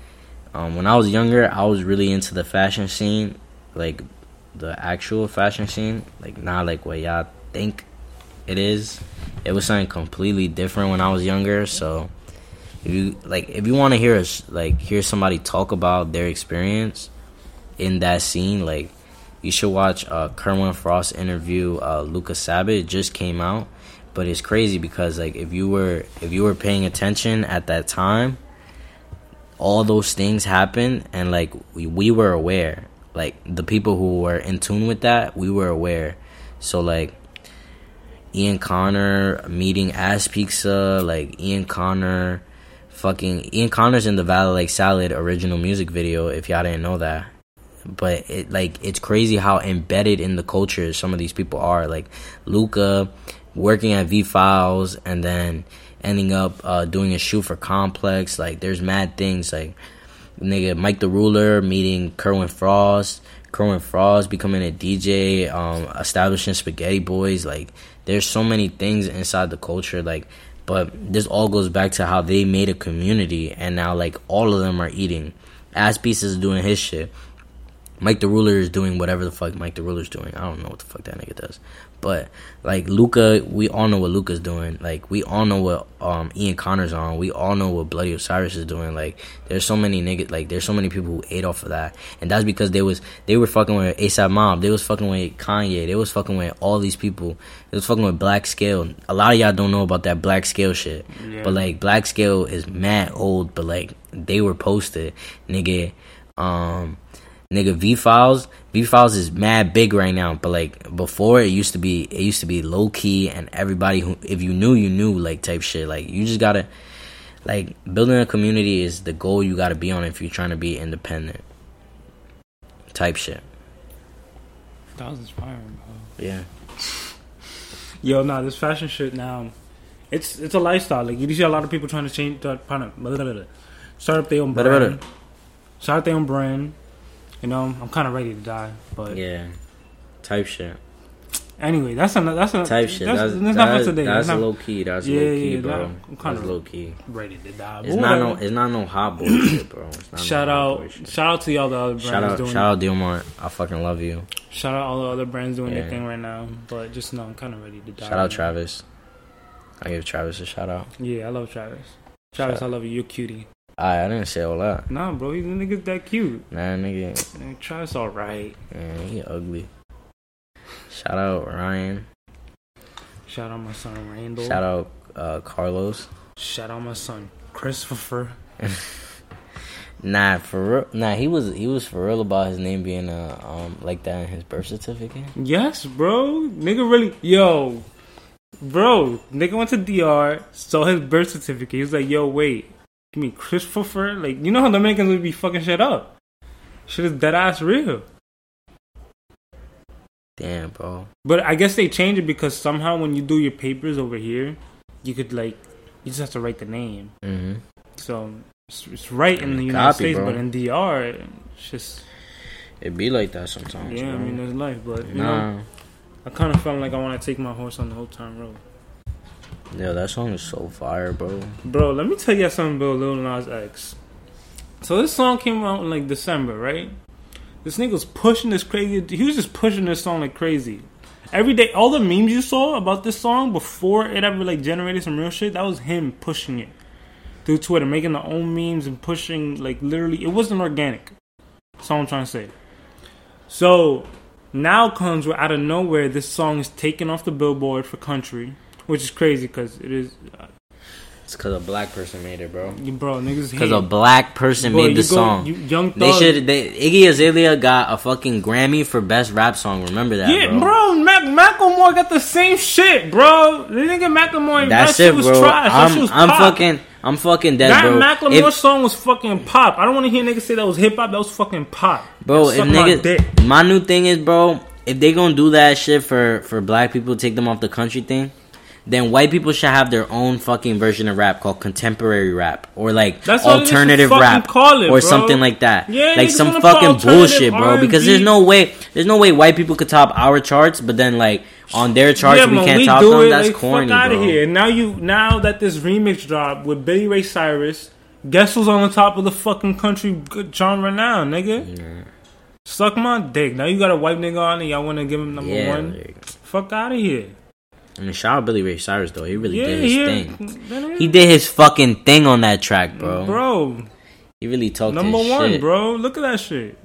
um, when I was younger, I was really into the fashion scene, like the actual fashion scene, like not like what y'all think it is. It was something completely different when I was younger. So if you like, if you want to hear us like hear somebody talk about their experience in that scene, like you should watch uh, Kerwin Frost interview. Uh, Lucas Sabbat It just came out, but it's crazy because like if you were if you were paying attention at that time, all those things happened, and like we, we were aware. Like the people who were in tune with that, we were aware. So like Ian Connor meeting Asspizza, like Ian Connor, fucking Ian Connor's in the Valley Like Salad original music video. If y'all didn't know that, but it like it's crazy how embedded in the culture some of these people are. Like Luka working at V Files and then ending up uh, doing a shoot for Complex. Like there's mad things like nigga Mike the Ruler meeting Kerwin Frost. Kerwin Frost becoming a DJ, um, establishing Spaghetti Boys. Like, there's so many things inside the culture. Like, but this all goes back to how they made a community, and now like all of them are eating. Asspizza is doing his shit. Mike the Ruler is doing whatever the fuck Mike the Ruler's doing. I don't know what the fuck that nigga does. But like Luka, we all know what Luka's doing. Like we all know what um Ian Connor's on. We all know what Bloody Osiris is doing. Like there's so many niggas like there's so many people who ate off of that. And that's because they was they were fucking with ASAP Mob. They was fucking with Kanye. They was fucking with all these people. They was fucking with Black Scale. A lot of y'all don't know about that Black Scale shit. Yeah. But like Black Scale is mad old, but like they were posted. Nigga um nigga V Files. V Files is mad big right now, but like before it used to be it used to be low key and everybody who if you knew you knew like type shit. Like you just gotta like building a community is the goal you gotta be on if you're trying to be independent. Type shit. That was inspiring, bro. Yeah. Yo, nah, this fashion shit now, it's it's a lifestyle. Like you see a lot of people trying to change, trying to start up their own brand, start up their own brand. You know, I'm kind of ready to die, but Yeah. Type shit. anyway, that's a that's a Type shit. That's, That's, that's, not for today. that's not low key. That's Yeah, low key, yeah, bro. I'm kinda- that's low key. ready to die. It's not no. It's not no hot boy shit, bro. It's not shout no out, shout out to y'all the other brands Shout out, doing. shout out, Dilmar. I fucking love you. shout out all the other brands doing Yeah. their thing right now. But just know I'm kind of ready to die. Shout out Travis. I give Travis a shout out. Yeah, I love Travis. Travis, Shout- I love you. You're cutie. I I didn't say all that. Nah, bro, you niggas that cute. Nah, nigga, Man, Travis, all right. man, he ugly. Shout out Ryan. Shout out my son Randall. Shout out uh, Carlos. Shout out my son Christopher. Nah, for real. Nah, he was he was for real about his name being uh um like that in his birth certificate. Yes, bro. Nigga really yo. Bro, nigga went to DR, saw his birth certificate. He was like, yo, wait. You mean Christopher? Like, you know how Dominicans would be fucking shit up. Shit is dead ass real. Damn, bro. But I guess they changed it because somehow when you do your papers over here, you could like you just have to write the name. hmm So it's, it's right in the United copy, States, bro. but in DR, it's just It be like that sometimes. yeah. I mean, there's life, but you know. I kind of felt like I want to take my horse on the old town road. Yeah, that song is so fire, bro. Bro, let me tell you something about Lil Nas X. So this song came out in like December, right? This nigga was pushing this crazy. He was just pushing this song like crazy. Every day, all the memes you saw about this song before it ever like generated some real shit, that was him pushing it through Twitter, making the own memes and pushing like literally. It wasn't organic. That's all I'm trying to say. So now comes where out of nowhere, this song is taken off the billboard for country, which is crazy because it is. Uh, It's because a black person made it, bro. bro, niggas Because a black person Boy, made the go- song. you- Young they should. They, Iggy Azalea got a fucking Grammy for best rap song. Remember that, Yeah, bro. bro, Mac Macklemore got the same shit, bro. The nigga Macklemore, That's that shit it, was bro. trash. That shit I'm, was I'm fucking. I'm fucking dead, that bro. Macklemore If- song was fucking pop. I don't want to hear niggas say that was hip hop. That was fucking pop. Bro, if Suck my niggas, my new thing is, bro, if they gonna do that shit for for black people, take them off the country thing, then white people should have their own fucking version of rap called contemporary rap or like That's what they should alternative rap it, or something like that. Yeah, like some fucking bullshit, bro. Because there's R&B. no way, there's no way white people could top our charts, but then like on their charts yeah, we can't we top them. it. That's like, corny, fuck out bro. of here. And now you, now that this remix dropped with Billy Ray Cyrus, guess who's on the top of the fucking country genre now, nigga? Yeah. Suck my dick. Now you got a white nigga on and y'all want to give him number Yeah, one. like, Fuck out of here. I mean, shout out Billy Ray Cyrus though. He really Yeah, did his yeah. thing. He did his fucking thing on that track, bro. Bro, He really talked number one, shit. bro. Look at that shit.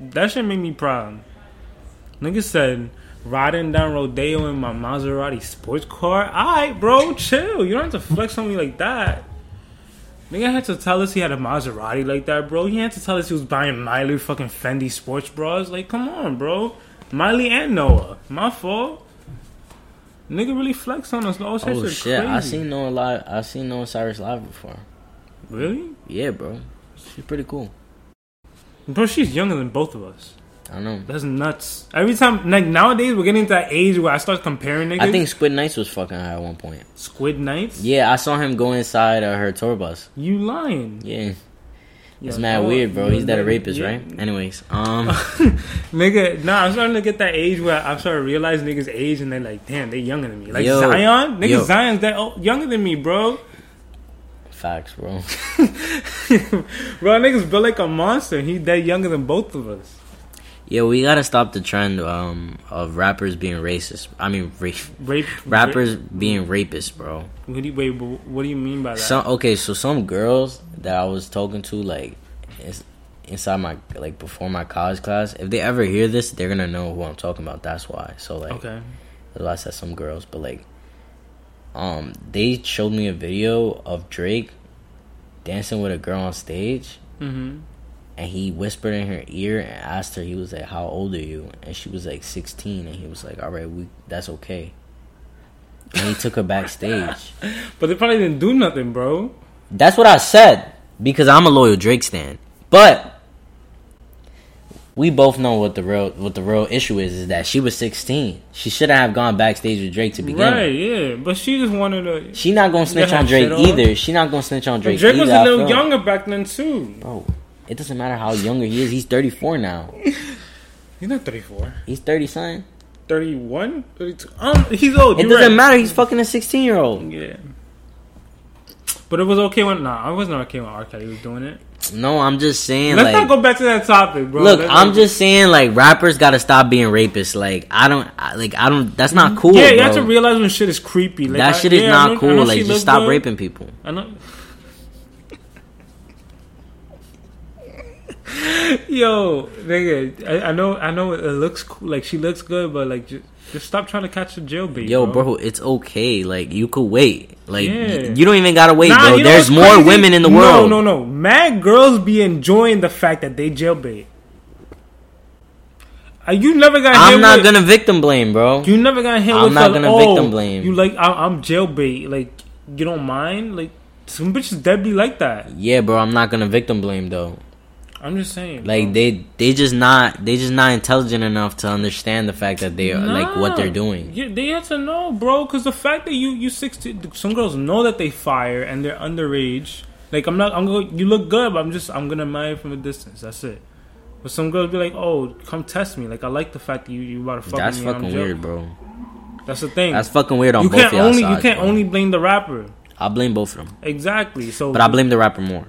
That shit made me proud. Nigga said, riding down Rodeo in my Maserati sports car. Alright, bro, chill. You don't have to flex on me like that. Nigga had to tell us he had a Maserati like that, bro. He had to tell us he was buying Miley fucking Fendi sports bras. Like, come on, bro. Miley and Noah. My fault. Nigga really flex on us. All Oh shit crazy. I seen Noah live. I seen Noah Cyrus live before. Really? Yeah, bro. She's pretty cool. Bro, she's younger than both of us. I know. That's nuts. Every time, like nowadays, we're getting to that age where I start comparing niggas. I think Squid Nights was fucking her at one point. Squid Nights. Yeah, I saw him go inside uh, her tour bus. You lying? Yeah, it's mad weird, bro. He's that a rapist, yeah. right? Anyways, um, Nigga, nah, I'm starting to get that age where I'm starting to realize niggas' age and they're like, damn, they younger than me. Like Yo, Zion, nigga, yo. Zion's that oh, younger than me, bro. facts, bro. bro, niggas built like a monster. He that younger than both of us. Yeah, we gotta stop the trend um of rappers being racist. I mean, ra- Rape rappers being rapists, bro. What do you, wait, what do you mean by that? Some okay, so some girls that I was talking to, like, inside my like before my college class, if they ever hear this, they're gonna know who I'm talking about. That's why. So like, okay. that's why I said some girls, but like, um, they showed me a video of Drake dancing with a girl on stage, Mm-hmm. And he whispered in her ear and asked her, he was like, "How old are you?" And she was like 16, and he was like, "All right, we that's okay." And he took her backstage. But they probably didn't do nothing, bro. That's what I said because I'm a loyal Drake stan. But we both know what the real what the real issue is is that she was 16. She shouldn't have gone backstage with Drake to begin. With. Right, with. yeah. But she just wanted to. She not gonna snitch on Drake on. either. She not gonna snitch on Drake. Drake was a little younger back then too. Bro, it doesn't matter how younger he is. He's 34 now. He's not 34. He's 30, son. 31? 32? Um, he's old. It doesn't right. matter. He's fucking a 16 year old. Yeah. But it was okay when nah, I wasn't okay when R. Kelly was doing it. No, I'm just saying. Let's like, not go back to that topic, bro. Look, Let's I'm just saying, like rappers gotta stop being rapists. Like I don't, I, like I don't. That's not cool. Yeah, you bro. have to realize when shit is creepy. Like, that I- shit is yeah, not cool. Like just stop good. raping people. I know. Yo, nigga, I, I know, I know. It looks cool. Like she looks good, but like, just, just stop trying to catch the jailbait. Yo, bro, it's okay. Like you could wait. Like Yeah. you don't even gotta wait, Nah, bro. There's more crazy? women in the no, world. No, no, no. Mad girls be enjoying the fact that they jailbait. Uh, you never got. I'm not with, gonna victim blame, bro. You never got hit I'm with. not gonna oh, victim blame. You like? I, I'm jailbait. Like you don't mind? Like some bitches dead be like that. Yeah, bro. I'm not gonna victim blame though. I'm just saying. Like bro. they, they just not, they just not intelligent enough to understand the fact that they are like what they're doing. Yeah, they have to know, bro. Because the fact that you you sixteen, some girls know that they fire and they're underage. Like I'm not, I'm going. You look good, but I'm just, I'm gonna admire from a distance. That's it. But some girls be like, oh, come test me. Like I like the fact that you you about to fuck That's me. I'm fucking weird, bro. That's the thing. That's fucking weird on you both can't of only sides, you can't bro. only blame the rapper. I blame both of them, Exactly. So, but I blame the rapper more.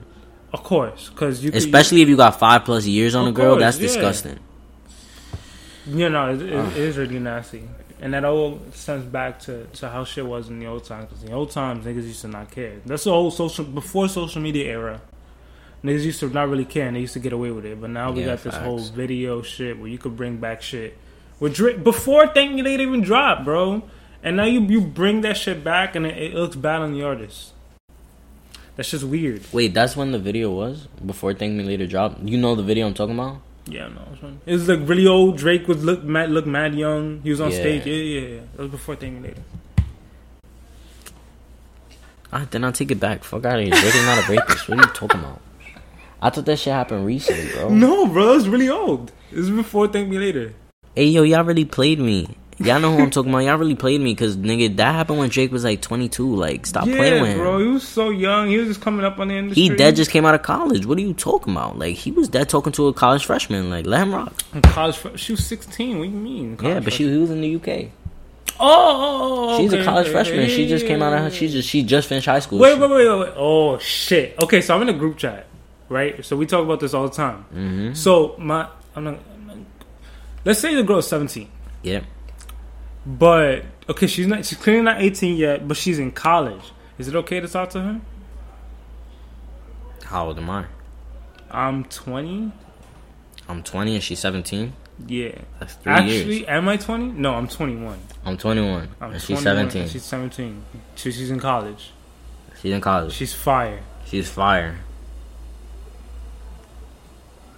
Of course, because you could- Especially if you got five plus years on a girl, course, that's yeah. disgusting. You know, it, it, it is really nasty. And that all stems back to, to how shit was in the old times. Because in the old times, niggas used to not care. That's the old social, before social media era. Niggas used to not really care and they used to get away with it. But now we Yeah, got this whole video shit where you could bring back shit. With before Me Later even dropped, bro. And now you, you bring that shit back and it, it looks bad on the artist. That's just weird. Wait, that's when the video was before Thank Me Later dropped. You know the video I'm talking about? Yeah, no, it's fine. It was like really old. Drake was look mad, look mad young. He was on Yeah. stage. Yeah, yeah, yeah. That was before Thank Me Later. Ah, then I'll take it back. Fuck out of here. Drake is not a rapist. What are you talking about? I thought that shit happened recently, bro. No, bro, that was really old. This is before Thank Me Later. Hey, yo, y'all really played me. Y'all know who I'm talking about. Y'all really played me because, nigga, that happened when Drake was like 22. Like, stop yeah, playing with him. bro, he was so young. He was just coming up on the industry. He dead just came out of college. What are you talking about? Like, he was dead talking to a college freshman. Like, let him rock. College. fr- She was 16. What do you mean? Yeah, but she he was in the UK. Oh, oh, oh, She's okay, a college freshman. She just came out of She just she just finished high school. Wait, wait, wait, wait, wait. Oh shit. Okay, so I'm in a group chat, right? So we talk about this all the time. Mm-hmm. So my, I'm not. I'm not- Let's say the girl's 17, Yeah. But okay, she's not. She's clearly not 18 yet, but she's in college. Is it okay to talk to her? How old am I? I'm 20. I'm 20 and she's 17. Yeah. That's three Actually, years. am I 20? No, I'm 21. I'm 21 I'm and she's 21 17. and She's 17. So she's in college. She's in college. She's fire. She's fire.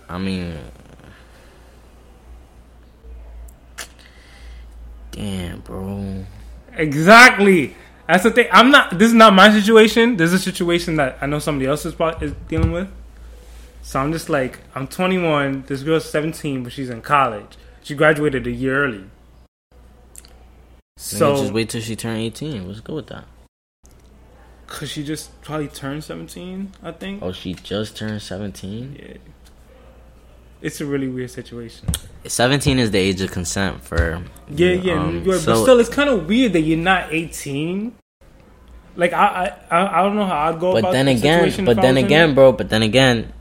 I mean, damn, bro. Exactly. That's the thing. I'm not. This is not my situation. This is a situation that I know somebody else is, is dealing with. So I'm just like, I'm 21. This girl's 17, but she's in college. She graduated a year early. So just wait till she turn 18. Let's go with that. cause she just probably turned 17, I think. Oh, she just turned 17. Yeah. It's a really weird situation. 17 is the age of consent for. Yeah, yeah, um, you're- so- but still, it's kind of weird that you're not 18. Like I, I, I don't know how I'd go. But about then the again, but then again, bro. But then again,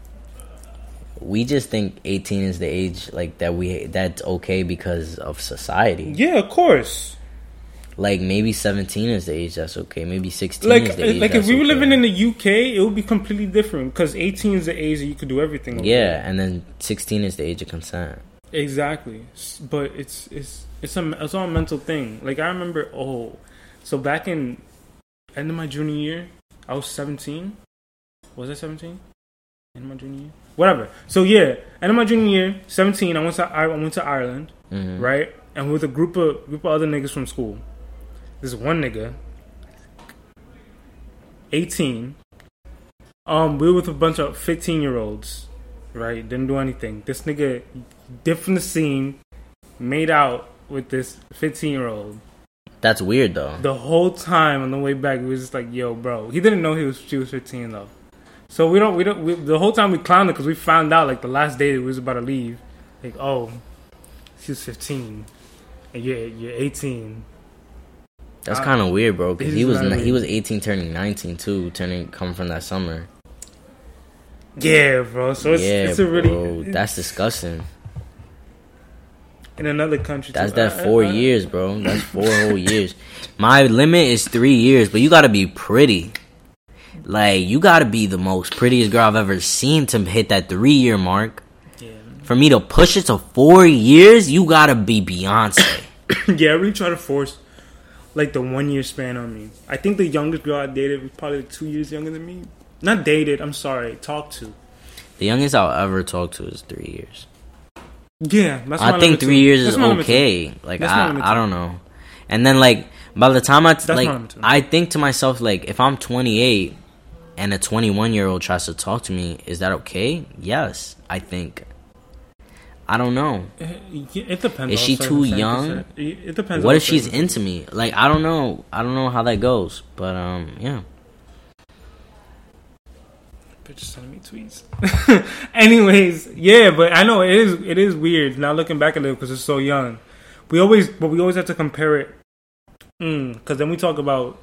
we just think 18 is the age like that. We that's okay because of society. yeah, of course. Like maybe 17 is the age that's okay. Maybe 16 Like, is the age like if we were okay. living in the UK, it would be completely different because 18 is the age that you could do everything. yeah, and then 16 is the age of consent. exactly. But it's it's it's a it's all a mental thing. Like I remember, oh, so back in end of my junior year, I was 17. Was I 17? End of my junior year, whatever. So yeah, end of my junior year, 17. I went to I went to Ireland, Mhm. right? And with a group of group of other niggas from school. This one nigga, 18. Um, we were with a bunch of 15 year olds, right? Didn't do anything. This nigga dipped from the scene, made out with this 15 year old. That's weird though. The whole time on the way back, we was just like, "Yo, bro." He didn't know he was she was 15 though. So we don't we don't we, the whole time we clowned it because we found out like the last day that we was about to leave, like, oh, she's 15, and you're you're 18. That's kind of uh, weird, bro. Because he was kinda he was 18, turning 19 too, turning coming from that summer. Yeah, bro. So it's yeah, it's a really bro. That's disgusting. in another country. That's too. that I- four I- I- years, bro. That's four whole years. My limit is three years, but you gotta be pretty. Like you gotta be the most prettiest girl I've ever seen to hit that three year mark. Yeah. For me to push it to four years, you gotta be Beyonce. yeah, I really try to force like the one year span on me. I think the youngest girl I dated was probably like two years younger than me. Not dated. I'm sorry. Talked to. the youngest I'll ever talk to is three years. Yeah, that's my I think three too. years That's is my limit, too. okay. Like That's I, I don't know. And then like by the time I t- like. I think to myself like if I'm 28 and a 21 year old tries to talk to me, is that okay? Yes, I think. I don't know. It depends. Is she too young? It it depends. What if she's into me? Like I don't know. I don't know how that goes. But um yeah. Bitch sending me tweets. Anyways, yeah, but I know it is it is weird now looking back at it because it's so young. We always, but we always have to compare it. Because then we talk about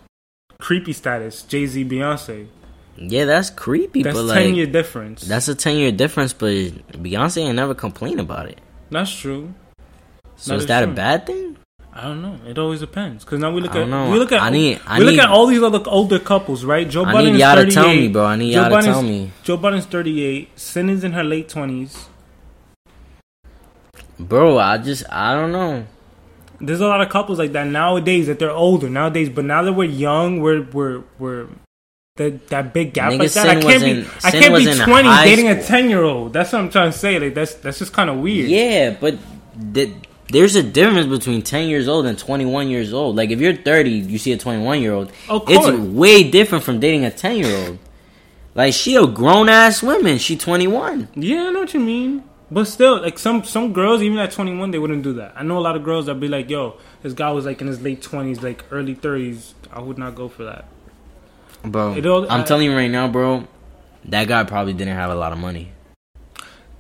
creepy status, Jay Z, Beyonce. Yeah, that's creepy, but like That's but ten like year difference. that's a 10 year difference, but Beyonce ain't never complained about it. That's true. So That is is that a bad thing? I don't know. It always depends. Because now we look I at know. we look at I need- I we look need- at all these other older couples, right? Joe I Budden need y'all to tell me, bro. I need Joe y'all to tell me. Joe Budden's thirty eight. Sinners in her late twenties. Bro, I just I don't know. There's a lot of couples like that nowadays that they're older nowadays, but now that we're young, we're we're we're that that big gap Nigga, like that. I can't be I can't be twenty dating a ten year old. That's what I'm trying to say. Like that's that's just kind of weird. Yeah, but th- there's a difference between 10 years old and 21 years old. Like if you're 30, you see a 21 year old, Of it's way different from dating a 10 year old. Like she a grown ass woman. She 21. Yeah, I know what you mean. But still, like some some girls, even at 21, they wouldn't do that. I know a lot of girls that be like, "Yo, this guy was like in his late 20s, like early 30s. I would not go for that." Bro, all- I'm I- telling you right now, bro. That guy probably didn't have a lot of money.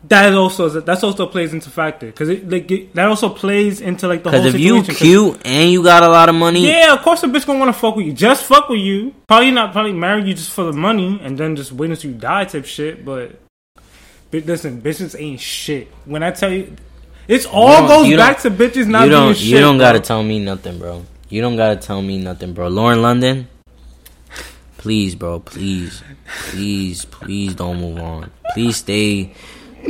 That also that's also plays into factor because it like it, that also plays into like the whole thing. Because if you cute and you got a lot of money, Yeah, of course a bitch gonna want to fuck with you. Just fuck with you. Probably not. Probably marry you just for the money and then just wait until you die type shit. But, but listen, bitches ain't shit. When I tell you, it's all goes back to bitches not you don't. being shit. you don't bro. gotta tell me nothing, bro. You don't gotta tell me nothing, bro. Lauren London, please, bro, please, please, please don't move on. Please stay.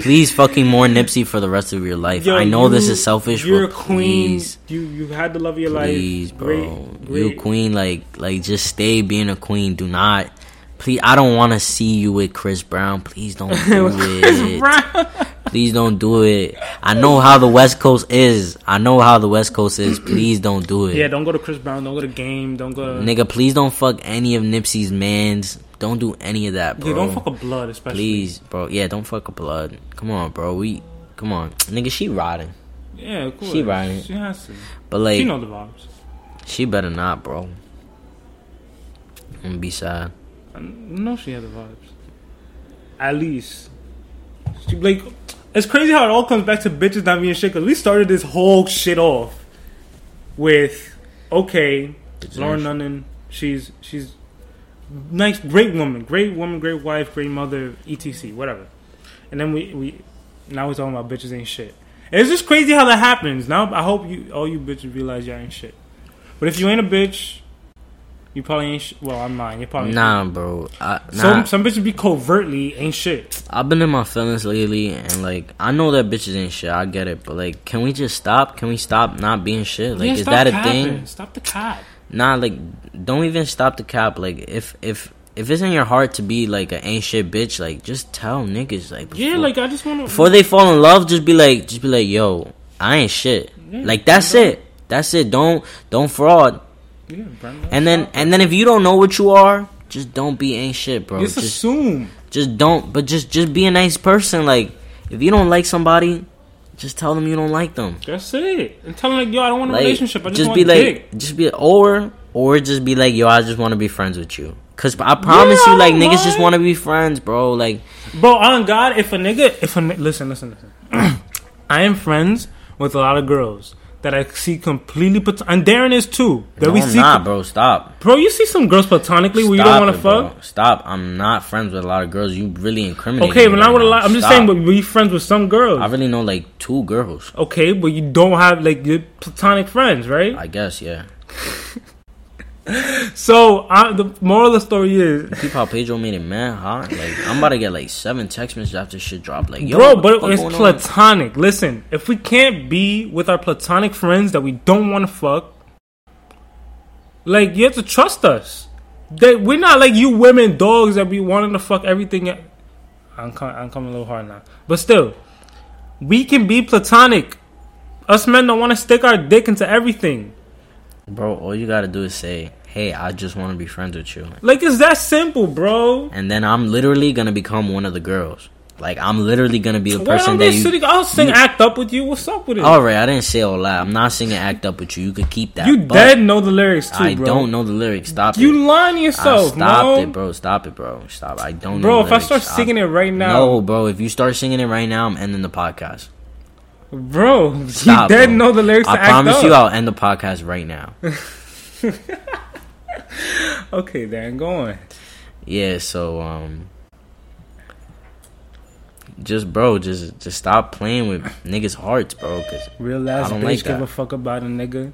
Please fucking more Nipsey for the rest of your life. Yo, I know this is selfish, You're a queen. please, You you had the love of your please, life. Please, bro. Great, great. You queen, like, like just stay being a queen. Do not. Please, I don't want to see you with Chris Brown. Please don't do it. Brown. Please don't do it. I know how the West Coast is. I know how the West Coast is. Please don't do it. yeah, don't go to Chris Brown. Don't go to Game. Don't go. To, Nigga, please don't fuck any of Nipsey's mans. Don't do any of that, bro. yeah, don't fuck a blood, especially. Please, bro. Yeah, don't fuck a blood. Come on, bro. We come on. Nigga, she riding. Yeah, of course. She riding. She has to. But like she know the vibes. she better not, bro. I'm gonna be sad. I know she had the vibes. At least. She like it's crazy how it all comes back to bitches not being shit. Cause we started this whole shit off with okay, Bitches Lauren ain't London. She's she's nice, great woman, great woman, great wife, great mother, etc. Whatever. And then we we now we're talking about bitches ain't shit. And it's just crazy how that happens. Now I hope you all you bitches realize y'all ain't shit. But if you ain't a bitch, you probably ain't. Sh- well, I'm not. You probably Nah, bro. I, nah. some some bitches be covertly ain't shit. I've been in my feelings lately, and like I know that bitches ain't shit. I get it, but like, can we just stop? Can we stop not being shit? Like, Yeah, is that a capping. thing? Stop the cap. Nah, like, don't even stop the cap. Like, if if if it's in your heart to be like an ain't shit bitch, like, just tell niggas like, Yeah, before- like I just want to. before they fall in love, just be like, just be like, yo, I ain't shit. Yeah, like that's it. That's it. Don't don't fraud. Yeah, And then and then if you don't know what you are, just don't be ain't shit, bro. just, Just assume. just don't. But just just be a nice person. Like if you don't like somebody, just tell them you don't like them. That's it. And tell them like, yo, I don't want a Like, relationship. I just, want be like, dick. just be or or just be like, yo, I just want to be friends with you. Cause I promise Yeah, you, like niggas just want to be friends, bro. Like Bro, on God, if a nigga, if a listen, listen, listen. I am friends with a lot of girls that I see completely, plat- and Darren is too. That no, we I'm see, not, bro. Stop. bro. You see some girls platonically where you don't want to bro. fuck. Stop. I'm not friends with a lot of girls. You really incriminate. Okay, but not with a lot. I'm just saying, but we friends with some girls. I really know like two girls. okay, but you don't have like your platonic friends, right? I guess, yeah. So I, the moral of the story is, Peep how Pedro made it mad hot. Like I'm about to get like seven text messages after shit dropped. Like, yo, bro, but it's going on? platonic. Listen, if we can't be with our platonic friends that we don't want to fuck, like you have to trust us. That we're not like you women dogs that be wanting to fuck everything. I'm coming, I'm coming a little hard now, but still, we can be platonic. Us men don't want to stick our dick into everything. Bro, all you gotta do is say, "Hey, I just want to be friends with you," Like it's that simple, bro. and then I'm literally gonna become one of the girls. Like I'm literally gonna be the Why person don't that they you. sitting? I'll sing you- "Act Up" with you. What's up with it? All right, I didn't say all that. I'm not singing "Act Up" with you. You could keep that. you but dead know the lyrics too, I bro. don't know the lyrics. Stop You it. lying to I yourself, stopped bro. it, bro. Stop it, bro. Stop. I don't Bro, know. if I start singing it right now, no, bro. If you start singing it right now, I'm ending the podcast. Bro, Stop, you dead bro. know the lyrics. I promise you. I'll end the podcast right now. Okay, then go on. Yeah, so um just bro, just just stop playing with niggas' hearts, bro. Cause Real ass I don't bitch like give a fuck about a nigga.